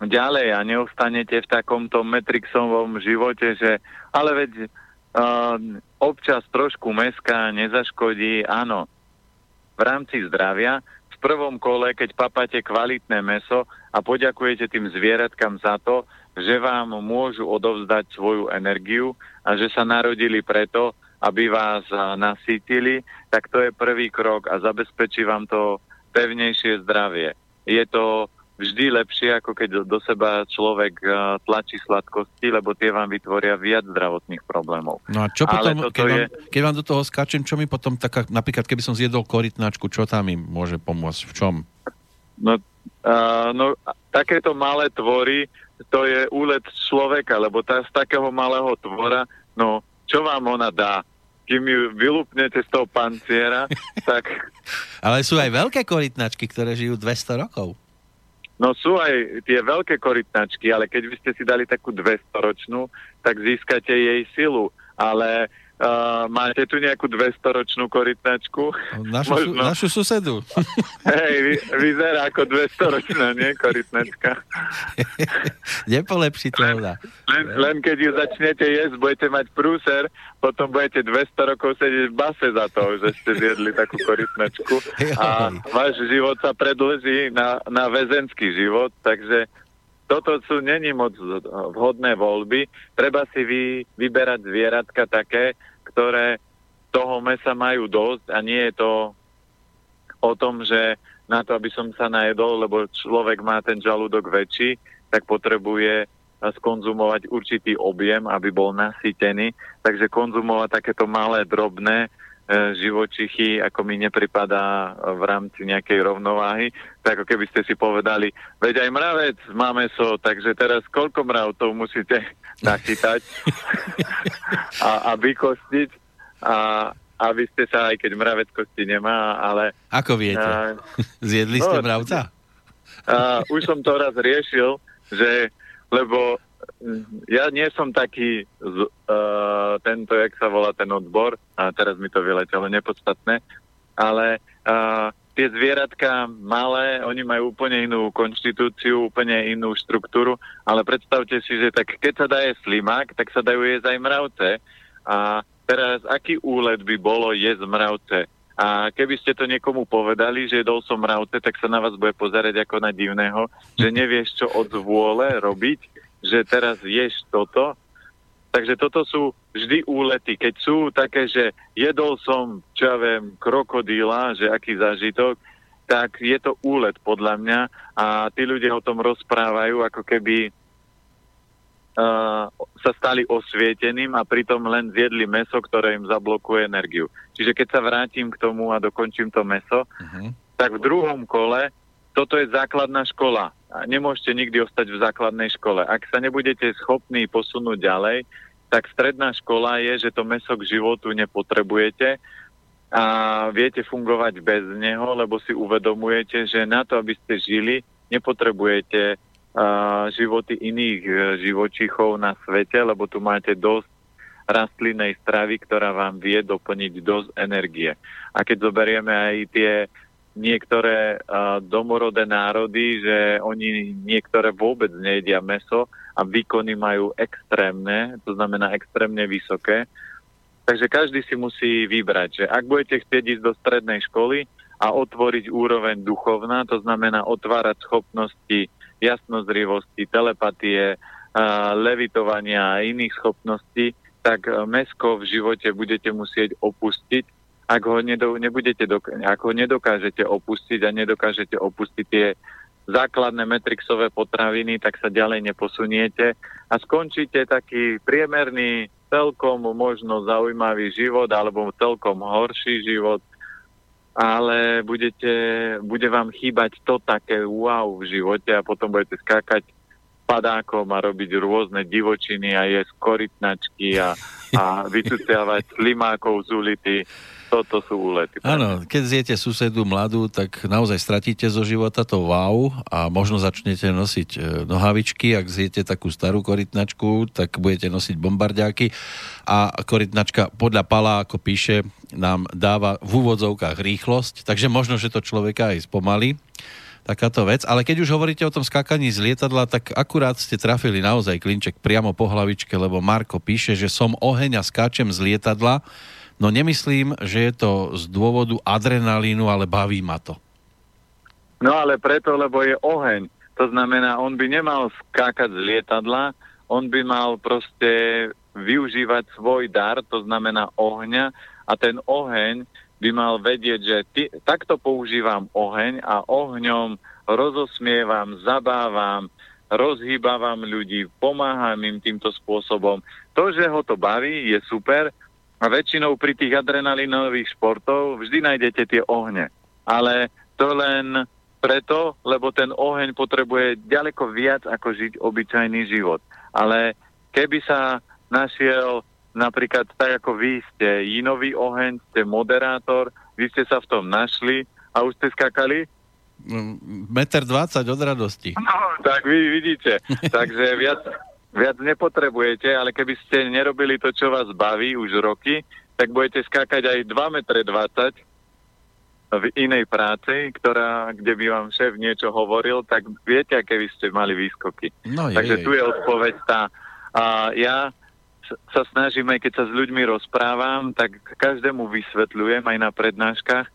ďalej a neostanete v takomto Matrixovom živote, že ale veď uh, občas trošku meska nezaškodí, áno, v rámci zdravia, v prvom kole, keď papáte kvalitné meso a poďakujete tým zvieratkám za to, že vám môžu odovzdať svoju energiu a že sa narodili preto, aby vás nasítili, tak to je prvý krok a zabezpečí vám to pevnejšie zdravie. Je to vždy lepšie, ako keď do, seba človek uh, tlačí sladkosti, lebo tie vám vytvoria viac zdravotných problémov. No a čo potom, keď, je... vám, keď vám do toho skáčem, čo mi potom taká, napríklad keby som zjedol korytnačku, čo tam mi môže pomôcť, v čom? No, uh, no takéto malé tvory, to je úlet človeka, lebo tá, z takého malého tvora, no čo vám ona dá? kým ju vylúpnete z toho panciera, [LAUGHS] tak... Ale sú aj veľké korytnačky, ktoré žijú 200 rokov. No sú aj tie veľké korytnačky, ale keď by ste si dali takú 200-ročnú, tak získate jej silu. Ale Uh, máte tu nejakú 200-ročnú korytnačku? Našu, Možno... našu susedu. Hej, vy, vyzerá ako 200-ročná, nie korytnačka. Nepolepšiteľná. Len, len keď ju začnete jesť, budete mať prúser, potom budete 200 rokov sedieť v base za to, že ste zjedli takú korytnačku. A váš život sa predlží na, na väzenský život, takže toto sú není moc vhodné voľby. Treba si vy, vyberať zvieratka také, ktoré toho mesa majú dosť a nie je to o tom, že na to, aby som sa najedol, lebo človek má ten žalúdok väčší, tak potrebuje skonzumovať určitý objem, aby bol nasýtený. Takže konzumovať takéto malé, drobné živočichy, ako mi nepripadá v rámci nejakej rovnováhy. Tak ako keby ste si povedali, veď aj mravec má meso, takže teraz koľko mravcov musíte [LAUGHS] nachytať a, a vykostiť a aby ste sa, aj keď mravec kosti nemá, ale... Ako viete? A, [LAUGHS] Zjedli ste no, mravca? A, už som to raz riešil, že lebo ja nie som taký uh, tento, jak sa volá ten odbor, a teraz mi to vyletelo, nepodstatné, ale uh, tie zvieratka malé, oni majú úplne inú konštitúciu, úplne inú štruktúru, ale predstavte si, že tak keď sa daje slimák, tak sa dajú jesť aj mravce. A teraz, aký úlet by bolo jesť mravce? A keby ste to niekomu povedali, že jedol som mravce, tak sa na vás bude pozerať ako na divného, že nevieš, čo od vôle robiť že teraz ješ toto. Takže toto sú vždy úlety. Keď sú také, že jedol som, čo ja viem, krokodíla, že aký zážitok, tak je to úlet podľa mňa a tí ľudia o tom rozprávajú, ako keby uh, sa stali osvieteným a pritom len zjedli meso, ktoré im zablokuje energiu. Čiže keď sa vrátim k tomu a dokončím to meso, uh-huh. tak v druhom kole toto je základná škola nemôžete nikdy ostať v základnej škole. Ak sa nebudete schopní posunúť ďalej, tak stredná škola je, že to meso k životu nepotrebujete a viete fungovať bez neho, lebo si uvedomujete, že na to, aby ste žili, nepotrebujete uh, životy iných uh, živočichov na svete, lebo tu máte dosť rastlinnej stravy, ktorá vám vie doplniť dosť energie. A keď zoberieme aj tie niektoré uh, domorodé národy, že oni niektoré vôbec nejedia meso a výkony majú extrémne, to znamená extrémne vysoké. Takže každý si musí vybrať, že ak budete chcieť ísť do strednej školy a otvoriť úroveň duchovná, to znamená otvárať schopnosti jasnozrivosti, telepatie, levitovania a iných schopností, tak mesko v živote budete musieť opustiť ak ho, nedo, nebudete dok- ak ho nedokážete opustiť a nedokážete opustiť tie základné metrixové potraviny, tak sa ďalej neposuniete a skončíte taký priemerný, celkom možno zaujímavý život alebo celkom horší život, ale budete, bude vám chýbať to také wow v živote a potom budete skákať padákom a robiť rôzne divočiny a jesť korytnačky a, a [LAUGHS] vycuciavať slimákov z ulity toto sú úlety. Áno, keď zjete susedu mladú, tak naozaj stratíte zo života to wow a možno začnete nosiť e, nohavičky. Ak zjete takú starú korytnačku, tak budete nosiť bombardiáky. A korytnačka podľa Pala, ako píše, nám dáva v úvodzovkách rýchlosť, takže možno, že to človeka aj spomalí takáto vec. Ale keď už hovoríte o tom skákaní z lietadla, tak akurát ste trafili naozaj klinček priamo po hlavičke, lebo Marko píše, že som oheň a skáčem z lietadla No nemyslím, že je to z dôvodu adrenalínu, ale baví ma to. No ale preto, lebo je oheň. To znamená, on by nemal skákať z lietadla, on by mal proste využívať svoj dar, to znamená ohňa a ten oheň by mal vedieť, že ty, takto používam oheň a ohňom rozosmievam, zabávam, rozhýbavam ľudí, pomáham im týmto spôsobom. To, že ho to baví, je super, a väčšinou pri tých adrenalinových športov vždy nájdete tie ohne. Ale to len preto, lebo ten oheň potrebuje ďaleko viac ako žiť obyčajný život. Ale keby sa našiel napríklad tak ako vy ste jinový oheň, ste moderátor, vy ste sa v tom našli a už ste skakali? Meter 20 od radosti. No, tak vy vidíte. [LAUGHS] Takže viac, viac nepotrebujete, ale keby ste nerobili to, čo vás baví už roky, tak budete skákať aj 2,20 m v inej práci, ktorá, kde by vám šéf niečo hovoril, tak viete, aké vy ste mali výskoky. No, je, Takže tu je odpoveď tá. A ja sa snažím, aj keď sa s ľuďmi rozprávam, tak každému vysvetľujem aj na prednáškach,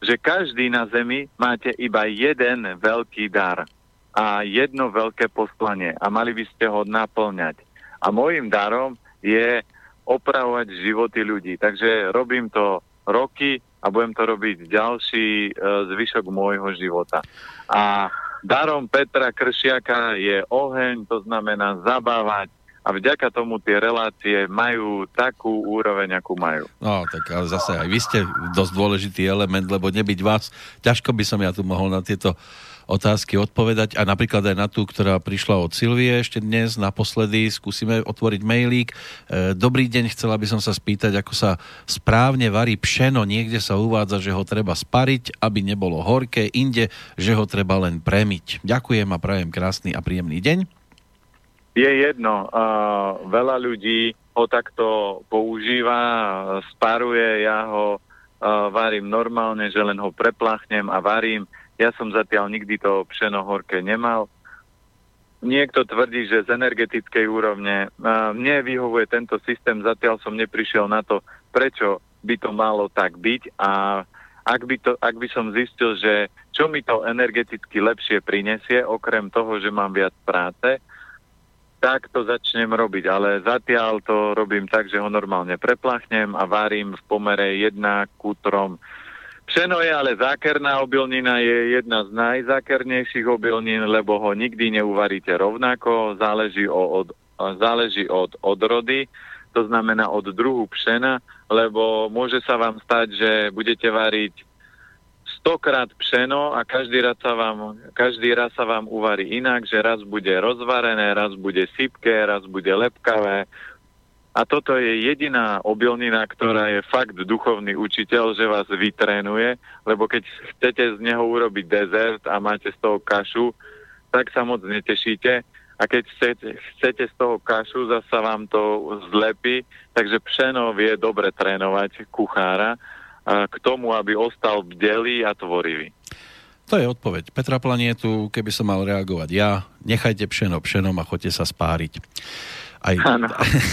že každý na Zemi máte iba jeden veľký dar a jedno veľké poslanie a mali by ste ho naplňať. A môjim darom je opravovať životy ľudí. Takže robím to roky a budem to robiť ďalší e, zvyšok môjho života. A darom Petra Kršiaka je oheň, to znamená zabávať, a vďaka tomu tie relácie majú takú úroveň, akú majú. No, tak ale zase aj vy ste dosť dôležitý element, lebo nebyť vás, ťažko by som ja tu mohol na tieto otázky odpovedať a napríklad aj na tú, ktorá prišla od Silvie ešte dnes naposledy. Skúsime otvoriť mailík. E, dobrý deň, chcela by som sa spýtať, ako sa správne varí pšeno. Niekde sa uvádza, že ho treba spariť, aby nebolo horké, inde, že ho treba len premiť. Ďakujem a prajem krásny a príjemný deň. Je jedno, uh, veľa ľudí ho takto používa, sparuje, ja ho uh, varím normálne, že len ho prepláchnem a varím ja som zatiaľ nikdy to pšeno horké nemal. Niekto tvrdí, že z energetickej úrovne mne vyhovuje tento systém, zatiaľ som neprišiel na to, prečo by to malo tak byť a ak by, to, ak by som zistil, že čo mi to energeticky lepšie prinesie, okrem toho, že mám viac práce, tak to začnem robiť. Ale zatiaľ to robím tak, že ho normálne preplachnem a varím v pomere 1 ku 3 Pšeno je ale zákerná obilnina, je jedna z najzákernejších obilnín, lebo ho nikdy neuvaríte rovnako, záleží, o, od, záleží od odrody, to znamená od druhu pšena, lebo môže sa vám stať, že budete variť stokrát pšeno a každý raz, sa vám, každý raz sa vám uvarí inak, že raz bude rozvarené, raz bude sypké, raz bude lepkavé, a toto je jediná obilnina, ktorá je fakt duchovný učiteľ, že vás vytrénuje, lebo keď chcete z neho urobiť dezert a máte z toho kašu, tak sa moc netešíte. A keď chcete, chcete z toho kašu, zasa vám to zlepí. Takže pšeno vie dobre trénovať kuchára k tomu, aby ostal bdelý a tvorivý. To je odpoveď Petra Planietu, keby som mal reagovať ja. Nechajte pšeno pšenom a choďte sa spáriť. Aj,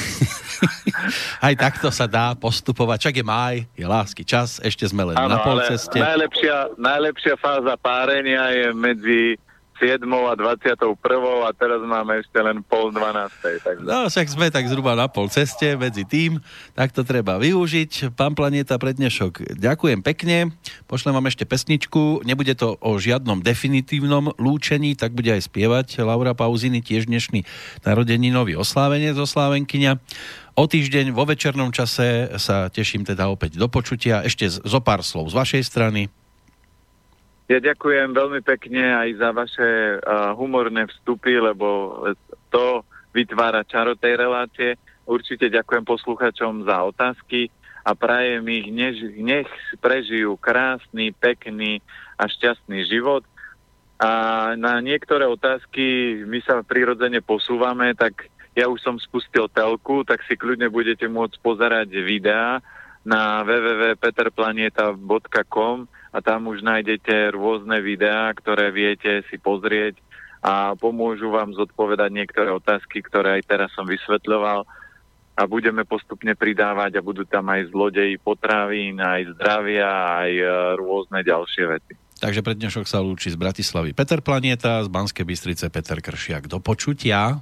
[LAUGHS] [LAUGHS] aj takto sa dá postupovať. Čak je maj, je lásky čas, ešte sme len ano, na polceste. Najlepšia, najlepšia fáza párenia je medzi 7. a 21. a teraz máme ešte len pol 12. Takže... No, však sme tak zhruba na pol ceste medzi tým, tak to treba využiť. Pán Planeta pre dnešok, ďakujem pekne. Pošlem vám ešte pesničku. Nebude to o žiadnom definitívnom lúčení, tak bude aj spievať Laura Pauziny, tiež dnešný narodeninový oslávenec, oslávenkyňa. O týždeň vo večernom čase sa teším teda opäť do počutia. Ešte zo pár slov z vašej strany. Ja ďakujem veľmi pekne aj za vaše uh, humorné vstupy, lebo to vytvára čaro tej relácie. Určite ďakujem posluchačom za otázky a prajem ich, nech, nech prežijú krásny, pekný a šťastný život. A na niektoré otázky my sa prirodzene posúvame, tak ja už som spustil telku, tak si kľudne budete môcť pozerať videá na www.peterplaneta.com a tam už nájdete rôzne videá, ktoré viete si pozrieť a pomôžu vám zodpovedať niektoré otázky, ktoré aj teraz som vysvetľoval a budeme postupne pridávať a budú tam aj zlodeji potravín, aj zdravia, aj e, rôzne ďalšie veci. Takže pre dnešok sa lúči z Bratislavy Peter Planieta, z Banskej Bystrice Peter Kršiak. Do počutia.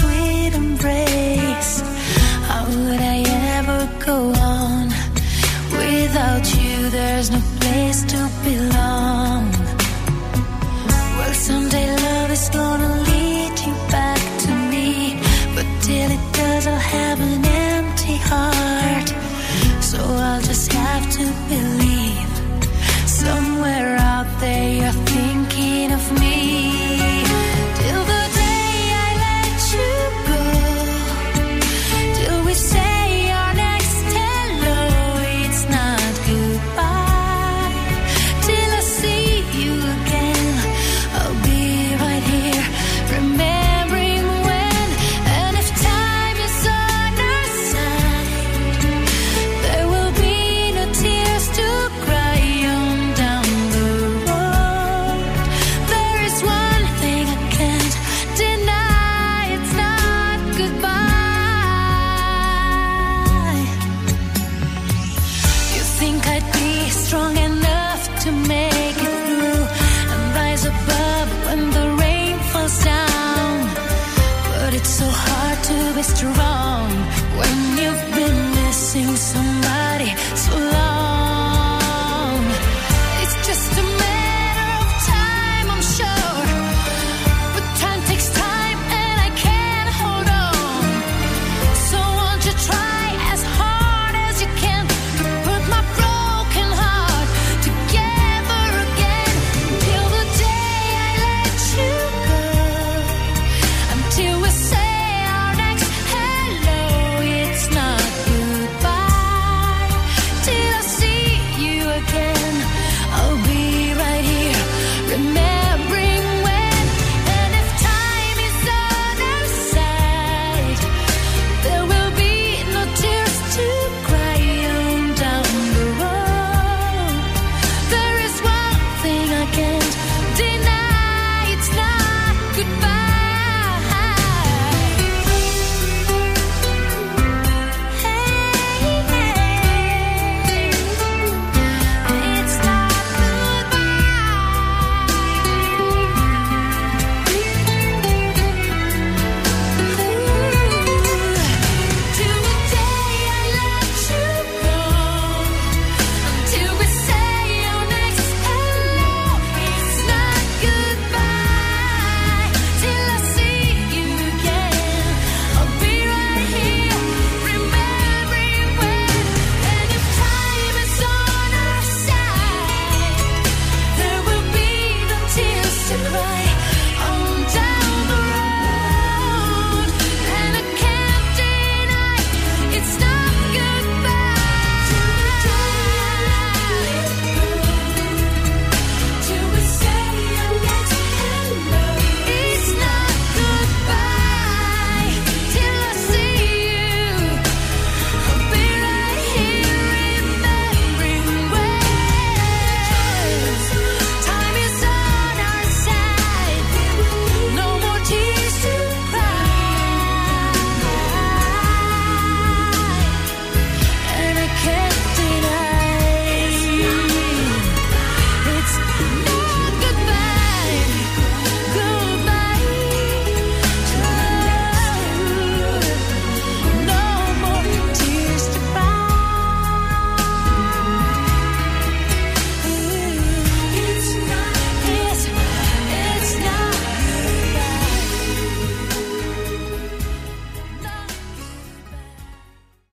there's no place to belong. Well, someday love is gonna lead you back to me. But till it does, I'll have an empty heart. So I'll just have to believe somewhere out there